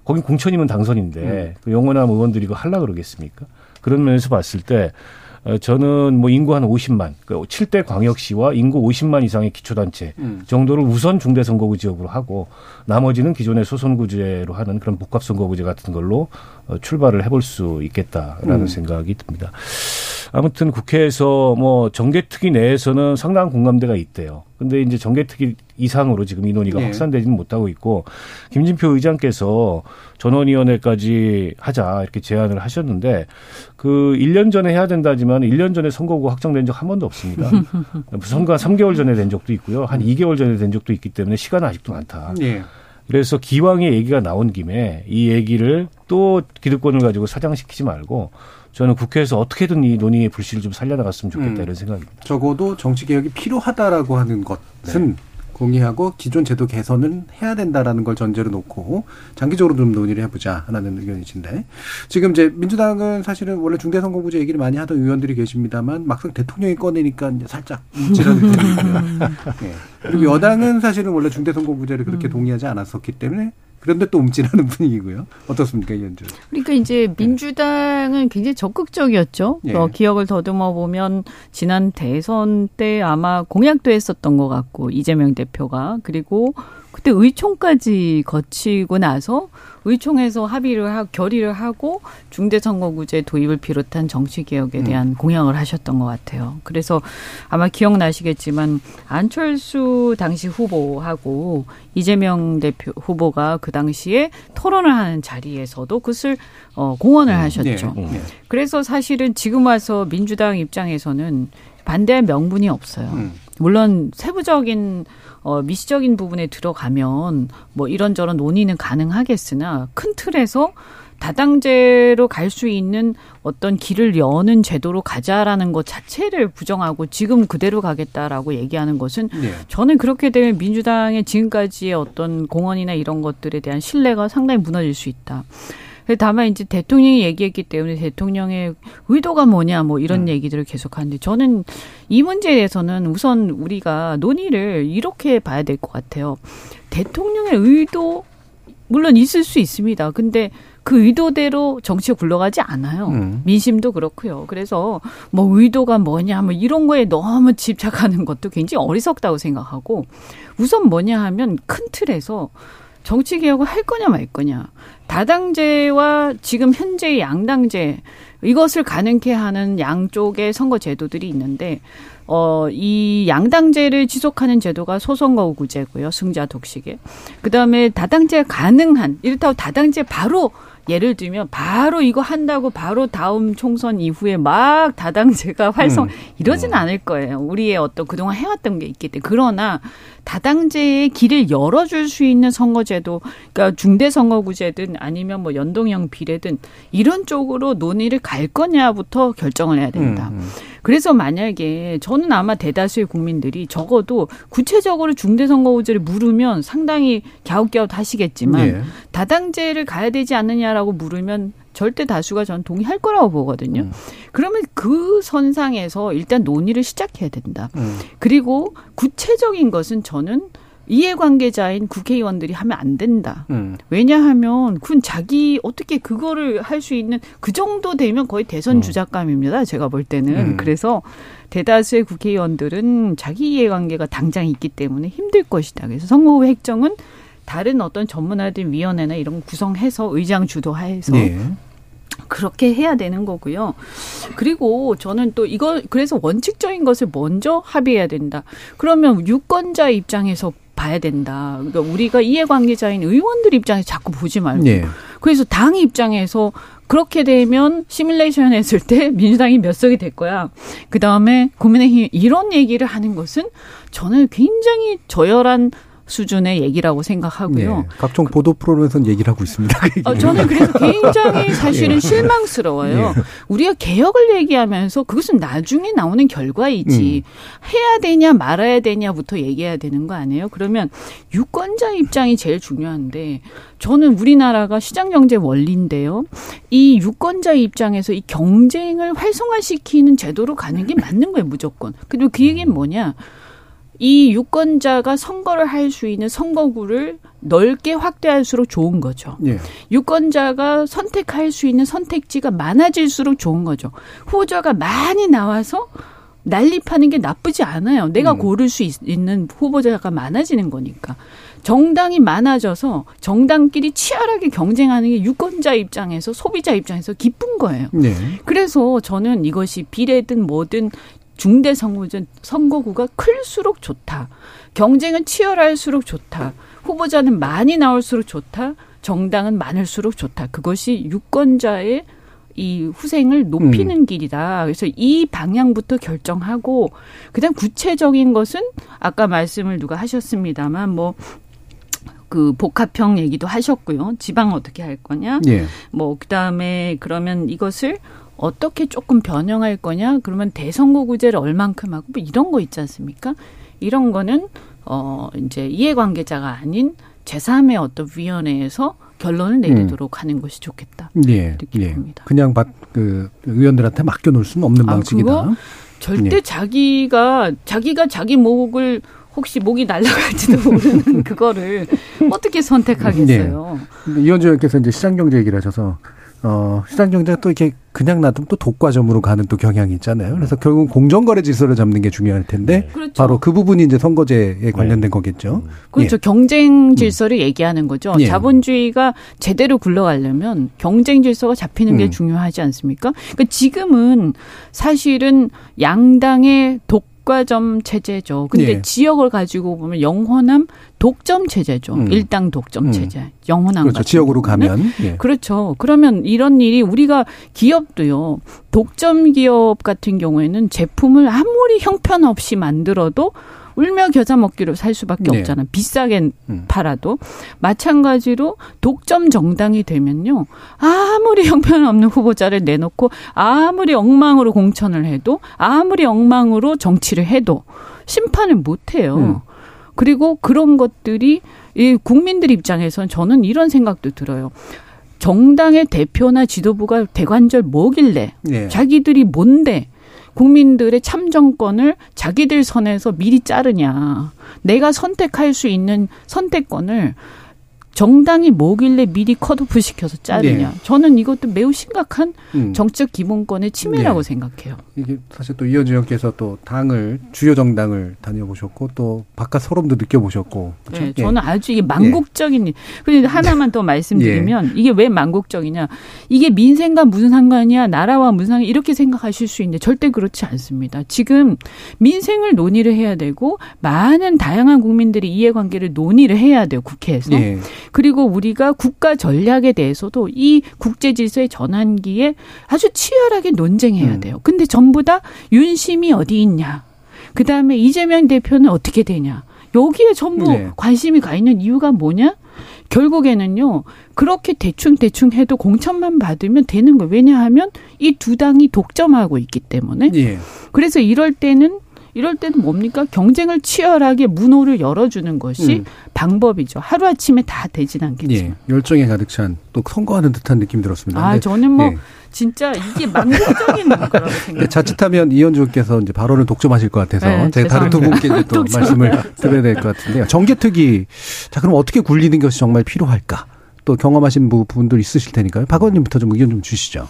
거긴 공천이면 당선인데 음. 그 영원함 의원들이 이거 할라 그러겠습니까? 그런 면에서 봤을 때 어, 저는 뭐 인구 한 50만, 그 7대 광역시와 인구 50만 이상의 기초단체 음. 정도를 우선 중대선거구 지역으로 하고 나머지는 기존의 소선구제로 하는 그런 복합선거구제 같은 걸로 어, 출발을 해볼 수 있겠다라는 음. 생각이 듭니다. 아무튼 국회에서 뭐 정개특위 내에서는 상당한 공감대가 있대요. 근데 이제 정개특위 이상으로 지금 이 논의가 네. 확산되지는 못하고 있고 김진표 의장께서 전원위원회까지 하자 이렇게 제안을 하셨는데 그 1년 전에 해야 된다지만 1년 전에 선거구 확정된 적 한 번도 없습니다. [laughs] 선거가 3개월 전에 된 적도 있고요. 한 2개월 전에 된 적도 있기 때문에 시간은 아직도 많다. 네. 그래서 기왕의 얘기가 나온 김에 이 얘기를 또 기득권을 가지고 사장시키지 말고 저는 국회에서 어떻게든 이 논의의 불씨를 좀 살려나갔으면 좋겠다 음, 이런 생각입니다. 적어도 정치 개혁이 필요하다라고 하는 것은 네. 공의하고 기존 제도 개선은 해야 된다라는 걸 전제로 놓고 장기적으로 좀 논의를 해보자 하는 의견이신데 지금 이제 민주당은 사실은 원래 중대선거구제 얘기를 많이 하던 의원들이 계십니다만 막상 대통령이 꺼내니까 살짝 되고요. 네. 그리고 여당은 사실은 원래 중대선거구제를 그렇게 음. 동의하지 않았었기 때문에 그런데 또 움찔하는 [laughs] 분위기고요. 어떻습니까, 이현주? 그러니까 이제 민주당은 굉장히 적극적이었죠. 예. 어, 기억을 더듬어 보면 지난 대선 때 아마 공약도 했었던 것 같고 이재명 대표가 그리고 그때 의총까지 거치고 나서 의총에서 합의를 하고 결의를 하고 중대선거구제 도입을 비롯한 정치 개혁에 대한 음. 공약을 하셨던 것 같아요. 그래서 아마 기억나시겠지만 안철수 당시 후보하고 이재명 대표 후보가 그 당시에 토론을 하는 자리에서도 그것을 어, 공언을 음. 하셨죠. 네. 네. 그래서 사실은 지금 와서 민주당 입장에서는 반대할 명분이 없어요. 음. 물론 세부적인 어, 미시적인 부분에 들어가면 뭐 이런저런 논의는 가능하겠으나 큰 틀에서 다당제로 갈 수 있는 어떤 길을 여는 제도로 가자라는 것 자체를 부정하고 지금 그대로 가겠다라고 얘기하는 것은 네. 저는 그렇게 되면 민주당의 지금까지의 어떤 공헌이나 이런 것들에 대한 신뢰가 상당히 무너질 수 있다. 다만 이제 대통령이 얘기했기 때문에 대통령의 의도가 뭐냐 뭐 이런 음. 얘기들을 계속하는데 저는 이 문제에 대해서는 우선 우리가 논의를 이렇게 봐야 될 것 같아요. 대통령의 의도 물론 있을 수 있습니다. 근데 그 의도대로 정치가 굴러가지 않아요. 음. 민심도 그렇고요. 그래서 뭐 의도가 뭐냐 뭐 이런 거에 너무 집착하는 것도 굉장히 어리석다고 생각하고 우선 뭐냐 하면 큰 틀에서 정치 개혁을 할 거냐 말 거냐. 다당제와 지금 현재의 양당제 이것을 가능케 하는 양쪽의 선거 제도들이 있는데 어, 이 양당제를 지속하는 제도가 소선거구제고요. 승자 독식에. 그 다음에 다당제 가능한, 이렇다고 다당제 바로 예를 들면 바로 이거 한다고 바로 다음 총선 이후에 막 다당제가 [laughs] 활성 음. 이러진 어. 않을 거예요. 우리의 어떤 그동안 해왔던 게 있기 때문에 그러나 다당제의 길을 열어줄 수 있는 선거제도, 그러니까 중대선거구제든 아니면 뭐 연동형 비례든 이런 쪽으로 논의를 갈 거냐부터 결정을 해야 된다. 음, 음. 그래서 만약에 저는 아마 대다수의 국민들이 적어도 구체적으로 중대선거구제를 물으면 상당히 갸웃갸웃 하시겠지만 예. 다당제를 가야 되지 않느냐라고 물으면 절대 다수가 전 동의할 거라고 보거든요. 음. 그러면 그 선상에서 일단 논의를 시작해야 된다. 음. 그리고 구체적인 것은 저는 이해관계자인 국회의원들이 하면 안 된다. 음. 왜냐하면 그건 자기 어떻게 그거를 할 수 있는 그 정도 되면 거의 대선 음. 주작감입니다. 제가 볼 때는 음. 그래서 대다수의 국회의원들은 자기 이해관계가 당장 있기 때문에 힘들 것이다. 그래서 선거후 획정은 다른 어떤 전문화된 위원회나 이런 거 구성해서 의장 주도하에서 네. 그렇게 해야 되는 거고요. 그리고 저는 또 이거 그래서 원칙적인 것을 먼저 합의해야 된다. 그러면 유권자 입장에서 봐야 된다. 그러니까 우리가 이해관계자인 의원들 입장에서 자꾸 보지 말고. 네. 그래서 당 입장에서 그렇게 되면 시뮬레이션 했을 때 [laughs] 민주당이 몇 석이 될 거야. 그 다음에 국민의힘 이런 얘기를 하는 것은 저는 굉장히 저열한 수준의 얘기라고 생각하고요. 네, 각종 보도 프로그램에서는 얘기를 하고 있습니다. 그 어, 저는 그래서 굉장히 [laughs] 사실은 예. 실망스러워요. 네. 우리가 개혁을 얘기하면서 그것은 나중에 나오는 결과이지 음. 해야 되냐 말아야 되냐부터 얘기해야 되는 거 아니에요? 그러면 유권자 입장이 제일 중요한데 저는 우리나라가 시장 경제 원리인데요. 이 유권자 입장에서 이 경쟁을 활성화시키는 제도로 가는 게 맞는 거예요, 무조건. 그리고 그 얘기는 뭐냐? 이 유권자가 선거를 할 수 있는 선거구를 넓게 확대할수록 좋은 거죠. 예. 유권자가 선택할 수 있는 선택지가 많아질수록 좋은 거죠. 후보자가 많이 나와서 난립하는 게 나쁘지 않아요. 내가 음. 고를 수 있, 는 후보자가 많아지는 거니까. 정당이 많아져서 정당끼리 치열하게 경쟁하는 게 유권자 입장에서 소비자 입장에서 기쁜 거예요. 네. 그래서 저는 이것이 비례든 뭐든 중대 선거전 선거구가 클수록 좋다. 경쟁은 치열할수록 좋다. 후보자는 많이 나올수록 좋다. 정당은 많을수록 좋다. 그것이 유권자의 이 후생을 높이는 음. 길이다. 그래서 이 방향부터 결정하고 그다음 구체적인 것은 아까 말씀을 누가 하셨습니다만 뭐그 복합형 얘기도 하셨고요. 지방 어떻게 할 거냐? 예. 뭐 그다음에 그러면 이것을 어떻게 조금 변형할 거냐? 그러면 대선거구제를 얼만큼 하고 뭐 이런 거 있지 않습니까? 이런 거는 어 이제 이해관계자가 아닌 제3의 어떤 위원회에서 결론을 내리도록 음. 하는 것이 좋겠다. 예, 이렇게 예. 봅니다. 그냥 막 그 의원들한테 맡겨 놓을 수는 없는 아, 방식이다. 절대 예. 자기가 자기가 자기 목을 혹시 목이 날라갈지도 모르는 그거를 어떻게 선택하겠어요? 네. 이현주 의원께서 이제 시장 경제 얘기를 하셔서 어, 시장 경제가 또 이렇게 그냥 놔두면 또 독과점으로 가는 또 경향이 있잖아요. 그래서 결국 공정거래 질서를 잡는 게 중요할 텐데 네. 그렇죠. 바로 그 부분이 이제 선거제에 관련된 네. 거겠죠. 그렇죠. 예. 경쟁 음. 질서를 음. 얘기하는 거죠. 예. 자본주의가 제대로 굴러가려면 경쟁 질서가 잡히는 음. 게 중요하지 않습니까? 그러니까 지금은 사실은 양당의 독 독과점 체제죠. 근데 예. 지역을 가지고 보면 영호남 독점 체제죠. 음. 일당 독점 음. 체제. 영호남 그렇죠. 지역으로 가면 예. 그렇죠. 그러면 이런 일이 우리가 기업도요. 독점 기업 같은 경우에는 제품을 아무리 형편없이 만들어도 울며 겨자 먹기로 살 수밖에 네. 없잖아. 비싸게 음. 팔아도 마찬가지로 독점 정당이 되면요. 아무리 형편없는 후보자를 내놓고 아무리 엉망으로 공천을 해도 아무리 엉망으로 정치를 해도 심판을 못 해요. 음. 그리고 그런 것들이 이 국민들 입장에서는 저는 이런 생각도 들어요. 정당의 대표나 지도부가 대관절 뭐길래 네. 자기들이 뭔데 국민들의 참정권을 자기들 선에서 미리 자르냐. 내가 선택할 수 있는 선택권을 정당이 뭐길래 미리 컷오프 시켜서 자르냐. 네. 저는 이것도 매우 심각한 음. 정책 기본권의 침해라고 네. 생각해요. 이게 사실 또 이현주 의원께서 또 당을 주요 정당을 다녀보셨고 또 바깥 소름도 느껴보셨고. 그렇죠? 네, 저는 아주 이게 망국적인 일. 그런데 하나만 더 말씀드리면 예. 이게 왜 망국적이냐. 이게 민생과 무슨 상관이야. 나라와 무슨 상관 이렇게 생각하실 수 있는데 절대 그렇지 않습니다. 지금 민생을 논의를 해야 되고 많은 다양한 국민들이 이해관계를 논의를 해야 돼요. 국회에서. 예. 그리고 우리가 국가 전략에 대해서도 이 국제 질서의 전환기에 아주 치열하게 논쟁해야 음. 돼요. 근데 전부 다 윤심이 어디 있냐. 그 다음에 이재명 대표는 어떻게 되냐. 여기에 전부 네. 관심이 가 있는 이유가 뭐냐? 결국에는요, 그렇게 대충대충 해도 공천만 받으면 되는 거예요. 왜냐하면 이 두 당이 독점하고 있기 때문에. 예. 그래서 이럴 때는 이럴 때는 뭡니까? 경쟁을 치열하게 문호를 열어주는 것이 음. 방법이죠. 하루아침에 다 되진 않겠죠. 예, 열정에 가득 찬 또 선거하는 듯한 느낌 들었습니다. 아, 저는 뭐 예. 진짜 이게 망국적인 거라고 생각해요. 자칫하면 이현주 께서 이제 발언을 독점하실 것 같아서 네, 제가 다른 두 분께 또 말씀을 드려야 될 것 같은데요. 정개특위 자 그럼 어떻게 굴리는 것이 정말 필요할까? 또 경험하신 부분들 있으실 테니까요. 박 의원님부터 좀 의견 좀 주시죠.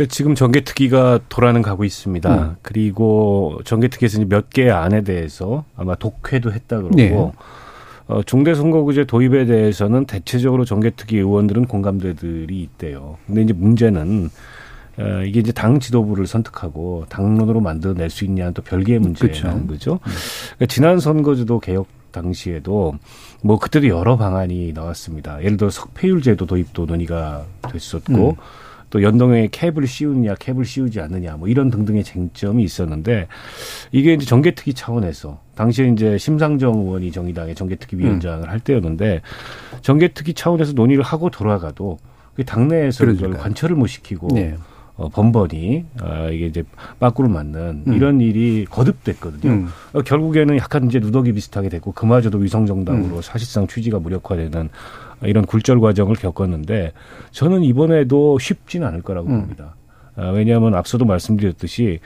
그 지금 정개특위가 돌아는 가고 있습니다. 음. 그리고 정개특위에서 몇 개의 안에 대해서 아마 독회도 했다 그러고 네. 어, 중대선거구제 도입에 대해서는 대체적으로 정개특위 의원들은 공감대들이 있대요. 근데 이제 문제는 어, 이게 이제 당 지도부를 선택하고 당론으로 만들어낼 수 있냐는 또 별개의 문제라는 거죠. 음. 그러니까 지난 선거제도 개혁 당시에도 뭐 그때도 여러 방안이 나왔습니다. 예를 들어 석패율 제도 도입도 논의가 됐었고 음. 또 연동형에 캡을 씌우느냐 캡을 씌우지 않느냐 뭐 이런 등등의 쟁점이 있었는데 이게 이제 정개특위 차원에서 당시에 이제 심상정 의원이 정의당의 정개특위 음. 위원장을 음. 할 때였는데 정개특위 차원에서 논의를 하고 돌아가도 당내에서 그걸 관철을 못 시키고 네. 어, 번번이 어, 이게 이제 빠꾸를 맞는 음. 이런 일이 거듭됐거든요. 음. 어, 결국에는 약간 이제 누더기 비슷하게 됐고 그마저도 위성 정당으로 음. 사실상 취지가 무력화되는 이런 굴절 과정을 겪었는데 저는 이번에도 쉽지는 않을 거라고 음. 봅니다. 아, 왜냐하면 앞서도 말씀드렸듯이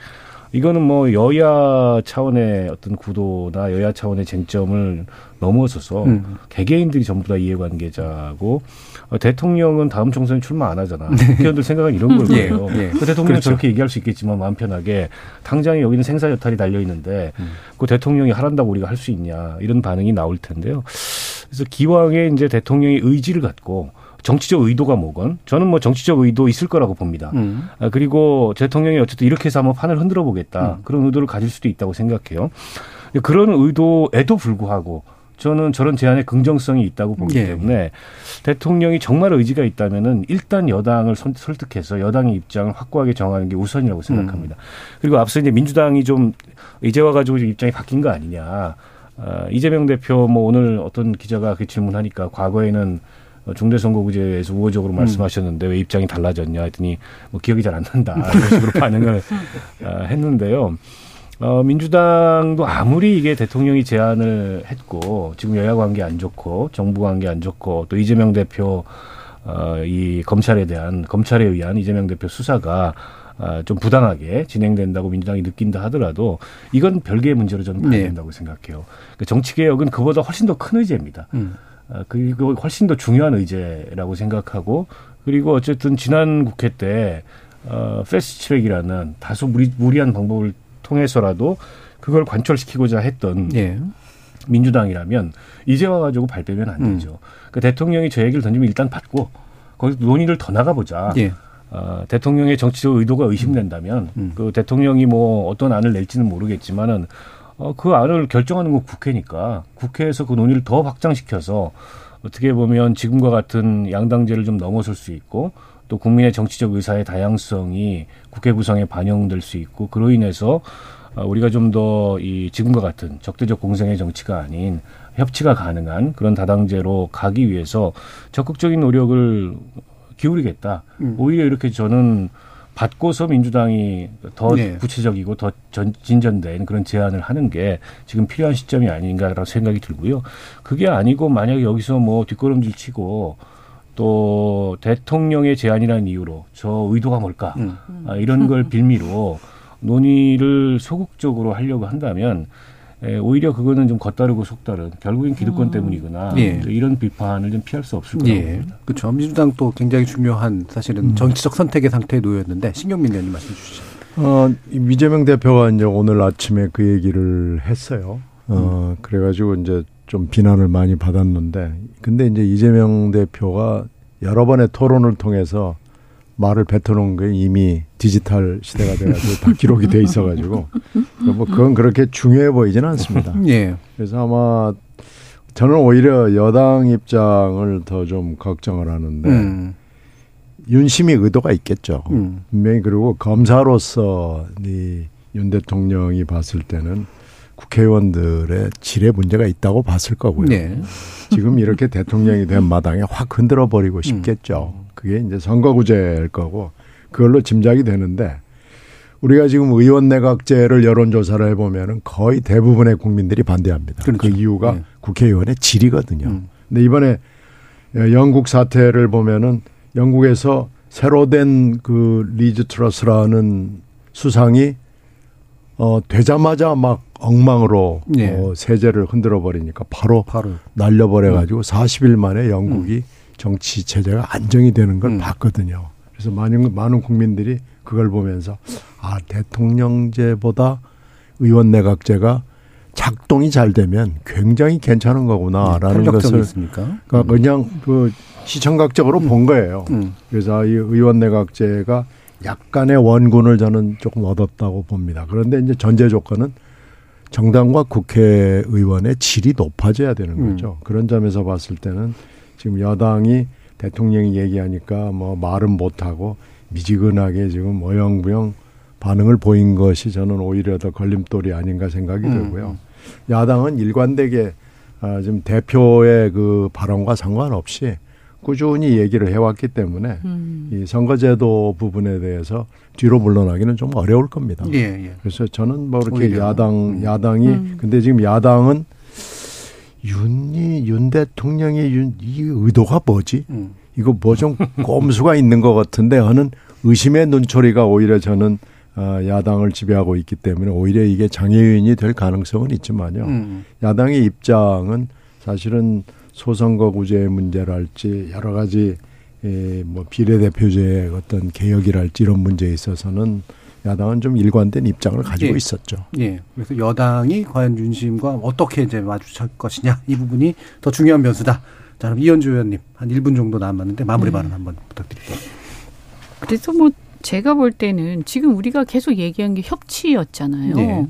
이거는 뭐 여야 차원의 어떤 구도나 여야 차원의 쟁점을 넘어서서 음. 개개인들이 전부 다 이해관계자고 어, 대통령은 다음 총선에 출마 안 하잖아. 네. 국회의원들 생각은 이런 걸 예, 거예요. 예, 예. 그 대통령이 그렇죠. 저렇게 얘기할 수 있겠지만 마음 편하게 당장에 여기는 생사 여탈이 달려 있는데 음. 그 대통령이 하란다고 우리가 할 수 있냐 이런 반응이 나올 텐데요. 그래서 기왕에 이제 대통령이 의지를 갖고 정치적 의도가 뭐건 저는 뭐 정치적 의도 있을 거라고 봅니다. 음. 아, 그리고 대통령이 어쨌든 이렇게 해서 한번 판을 흔들어 보겠다 음. 그런 의도를 가질 수도 있다고 생각해요. 그런 의도에도 불구하고 저는 저런 제안에 긍정성이 있다고 보기 예. 때문에 대통령이 정말 의지가 있다면은 일단 여당을 설득해서 여당의 입장을 확고하게 정하는 게 우선이라고 생각합니다. 음. 그리고 앞서 이제 민주당이 좀 이제 와 가지고 입장이 바뀐 거 아니냐. 어, 이재명 대표 뭐 오늘 어떤 기자가 그 질문하니까 과거에는 중대선거구제에서 우호적으로 음. 말씀하셨는데 왜 입장이 달라졌냐 했더니 뭐 기억이 잘 안 난다 [laughs] 이런 식으로 반응을 어, 했는데요. 어, 민주당도 아무리 이게 대통령이 제안을 했고 지금 여야 관계 안 좋고 정부 관계 안 좋고 또 이재명 대표 어, 이 검찰에 대한 검찰에 의한 이재명 대표 수사가 아, 좀 부당하게 진행된다고 민주당이 느낀다 하더라도 이건 별개의 문제로 저는 봐야 네. 된다고 생각해요. 그러니까 정치 개혁은 그보다 훨씬 더 큰 의제입니다. 음. 아, 그리고 훨씬 더 중요한 의제라고 생각하고 그리고 어쨌든 지난 국회 때 어, fast track이라는 다소 무리, 무리한 방법을 통해서라도 그걸 관철시키고자 했던 예. 민주당이라면 이제 와가지고 발빼면 안 되죠. 음. 그 대통령이 저 얘기를 던지면 일단 받고 거기서 논의를 더 나가보자. 예. 어, 대통령의 정치적 의도가 의심된다면 음. 그 대통령이 뭐 어떤 안을 낼지는 모르겠지만은 어, 그 안을 결정하는 건 국회니까 국회에서 그 논의를 더 확장시켜서 어떻게 보면 지금과 같은 양당제를 좀 넘어설 수 있고 또 국민의 정치적 의사의 다양성이 국회 구성에 반영될 수 있고 그로 인해서 어, 우리가 좀 더 이 지금과 같은 적대적 공생의 정치가 아닌 협치가 가능한 그런 다당제로 가기 위해서 적극적인 노력을 기울이겠다. 음. 오히려 이렇게 저는 받고서 민주당이 더 네. 구체적이고 더 전, 진전된 그런 제안을 하는 게 지금 필요한 시점이 아닌가라고 생각이 들고요. 그게 아니고 만약에 여기서 뭐 뒷걸음질 치고 또 대통령의 제안이라는 이유로 저 의도가 뭘까 음. 아, 이런 걸 빌미로 논의를 소극적으로 하려고 한다면 예, 오히려 그거는 좀 겉다르고 속다른 결국엔 기득권 음. 때문이거나 예. 이런 비판을 좀 피할 수 없을 거라고 예. 봅니다. 그렇죠. 민주당도 굉장히 중요한 사실은 음. 정치적 선택의 상태에 놓였는데 신경민 의원님 말씀 주시죠. 어, 이재명 대표가 이제 오늘 아침에 그 얘기를 했어요. 어, 음. 그래가지고 이제 좀 비난을 많이 받았는데, 근데 이제 이재명 대표가 여러 번의 토론을 통해서 말을 뱉어놓은 게 이미 디지털 시대가 돼가지고 다 [laughs] 기록이 돼 있어가지고 뭐 그건 그렇게 중요해 보이지는 않습니다. [laughs] 예. 그래서 아마 저는 오히려 여당 입장을 더 좀 걱정을 하는데 음. 윤심이 의도가 있겠죠. 음. 분명히 그리고 검사로서 이 윤 대통령이 봤을 때는 국회의원들의 질에 문제가 있다고 봤을 거고요. 네. 지금 이렇게 대통령이 된 마당에 확 흔들어 버리고 싶겠죠. 음. 그게 이제 선거구제일 거고 그걸로 짐작이 되는데 우리가 지금 의원 내각제를 여론조사를 해보면은 거의 대부분의 국민들이 반대합니다. 그렇죠. 그 이유가 네. 국회의원의 질이거든요. 음. 근데 이번에 영국 사태를 보면은 영국에서 새로 된 그 리즈 트러스라는 수상이 어 되자마자 막 엉망으로 네. 어, 세제를 흔들어 버리니까 바로, 바로. 날려버려 가지고 음. 40일 만에 영국이 음. 정치 체제가 안정이 되는 걸 음. 봤거든요. 그래서 많은 많은 국민들이 그걸 보면서 아 대통령제보다 의원 내각제가 작동이 잘 되면 굉장히 괜찮은 거구나라는 네, 것을 있습니까? 그러니까 음. 그냥 그 시청각적으로 음. 본 거예요. 음. 그래서 이 의원 내각제가 약간의 원군을 저는 조금 얻었다고 봅니다. 그런데 이제 전제 조건은 정당과 국회의원의 질이 높아져야 되는 음. 거죠. 그런 점에서 봤을 때는 지금 여당이 대통령이 얘기하니까 뭐 말은 못하고 미지근하게 지금 어영부영 반응을 보인 것이 저는 오히려 더 걸림돌이 아닌가 생각이 음. 들고요. 야당은 일관되게 아, 지금 대표의 그 발언과 상관없이 꾸준히 얘기를 해왔기 때문에 음. 이 선거제도 부분에 대해서 뒤로 물러나기는 좀 어려울 겁니다. 예, 예. 그래서 저는 뭐 이렇게 오히려. 야당 음. 야당이 음. 근데 지금 야당은 윤이 윤 대통령의 윤, 이 의도가 뭐지? 음. 이거 뭐 좀 꼼수가 있는 것 같은데 하는 의심의 눈초리가 오히려 저는 어, 야당을 지배하고 있기 때문에 오히려 이게 장애인이 될 가능성은 있지만요. 음. 야당의 입장은 사실은 소선거구제 문제랄지 여러 가지 에, 뭐 비례대표제의 어떤 개혁이랄지 이런 문제에 있어서는 야당은 좀 일관된 입장을 가지고 예. 있었죠. 예. 그래서 여당이 과연 윤심과 어떻게 이제 마주칠 것이냐 이 부분이 더 중요한 변수다. 자, 그럼 이현주 의원님 한 1분 정도 남았는데 마무리 네. 발언 한번 부탁드릴게요. 그래서 뭐 제가 볼 때는 지금 우리가 계속 얘기한 게 협치였잖아요. 네.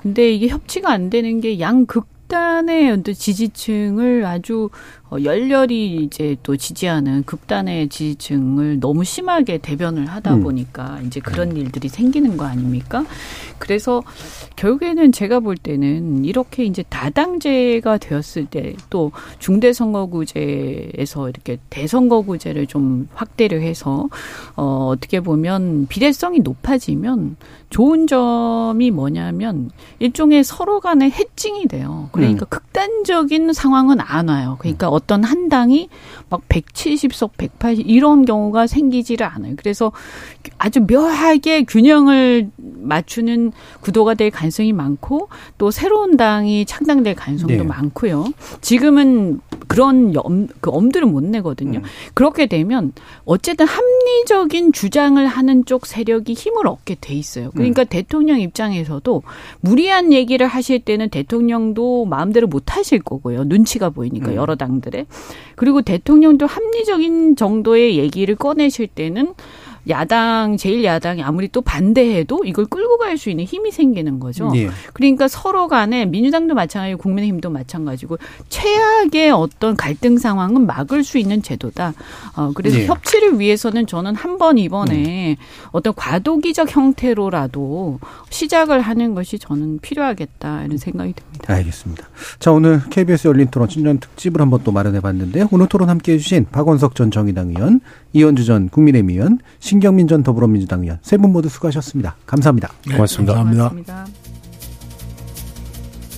근데 이게 협치가 안 되는 게 양극 극단의 어떤 지지층을 아주 어, 열렬히 이제 또 지지하는 극단의 지지층을 너무 심하게 대변을 하다 음. 보니까 이제 그런 음. 일들이 생기는 거 아닙니까? 그래서 결국에는 제가 볼 때는 이렇게 이제 다당제가 되었을 때 또 중대선거구제에서 이렇게 대선거구제를 좀 확대를 해서 어 어떻게 보면 비례성이 높아지면 좋은 점이 뭐냐면 일종의 서로 간의 해칭이 돼요. 그러니까 음. 극단적인 상황은 안 와요. 그러니까 음. 어떤 한 당이 막 170석, 180 이런 경우가 생기지를 않아요. 그래서 아주 묘하게 균형을 맞추는 구도가 될 가능성이 많고 또 새로운 당이 창당될 가능성도 네. 많고요. 지금은 그런 염, 그 엄두를 못 내거든요. 음. 그렇게 되면 어쨌든 합리적인 주장을 하는 쪽 세력이 힘을 얻게 돼 있어요. 그러니까 음. 대통령 입장에서도 무리한 얘기를 하실 때는 대통령도 마음대로 못 하실 거고요. 눈치가 보이니까 음. 여러 당들의. 그리고 대통령 도 합리적인 정도의 얘기를 꺼내실 때는 야당 제일 야당이 아무리 또 반대해도 이걸 끌고 갈 수 있는 힘이 생기는 거죠. 예. 그러니까 서로 간에 민주당도 마찬가지고 국민의힘도 마찬가지고 최악의 어떤 갈등 상황은 막을 수 있는 제도다. 어 그래서 예. 협치를 위해서는 저는 한 번 이번에 음. 어떤 과도기적 형태로라도 시작을 하는 것이 저는 필요하겠다 이런 생각이 듭니다. 알겠습니다. 자 오늘 KBS 열린 토론 친년 특집을 한번 또 마련해 봤는데 오늘 토론 함께해 주신 박원석 전 정의당 의원, 이현주 전 국민의힘 의원, 신 경민 전 더불어민주당 의원 세 분 모두 수고하셨습니다. 감사합니다. 네, 고맙습니다. 감사합니다.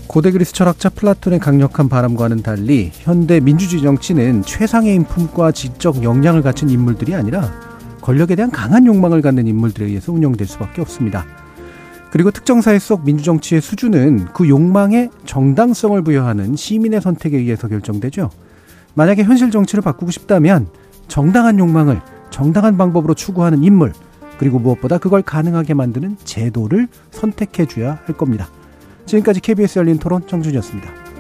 고대 그리스 철학자 플라톤의 강력한 바람과는 달리 현대 민주주의 정치는 최상의 인품과 지적 역량을 갖춘 인물들이 아니라 권력에 대한 강한 욕망을 갖는 인물들에 의해서 운영될 수밖에 없습니다. 그리고 특정 사회 속 민주정치의 수준은 그 욕망에 정당성을 부여하는 시민의 선택에 의해서 결정되죠. 만약에 현실 정치를 바꾸고 싶다면 정당한 욕망을 정당한 방법으로 추구하는 인물, 그리고 무엇보다 그걸 가능하게 만드는 제도를 선택해 줘야 할 겁니다. 지금까지 KBS 열린 토론 정준이었습니다.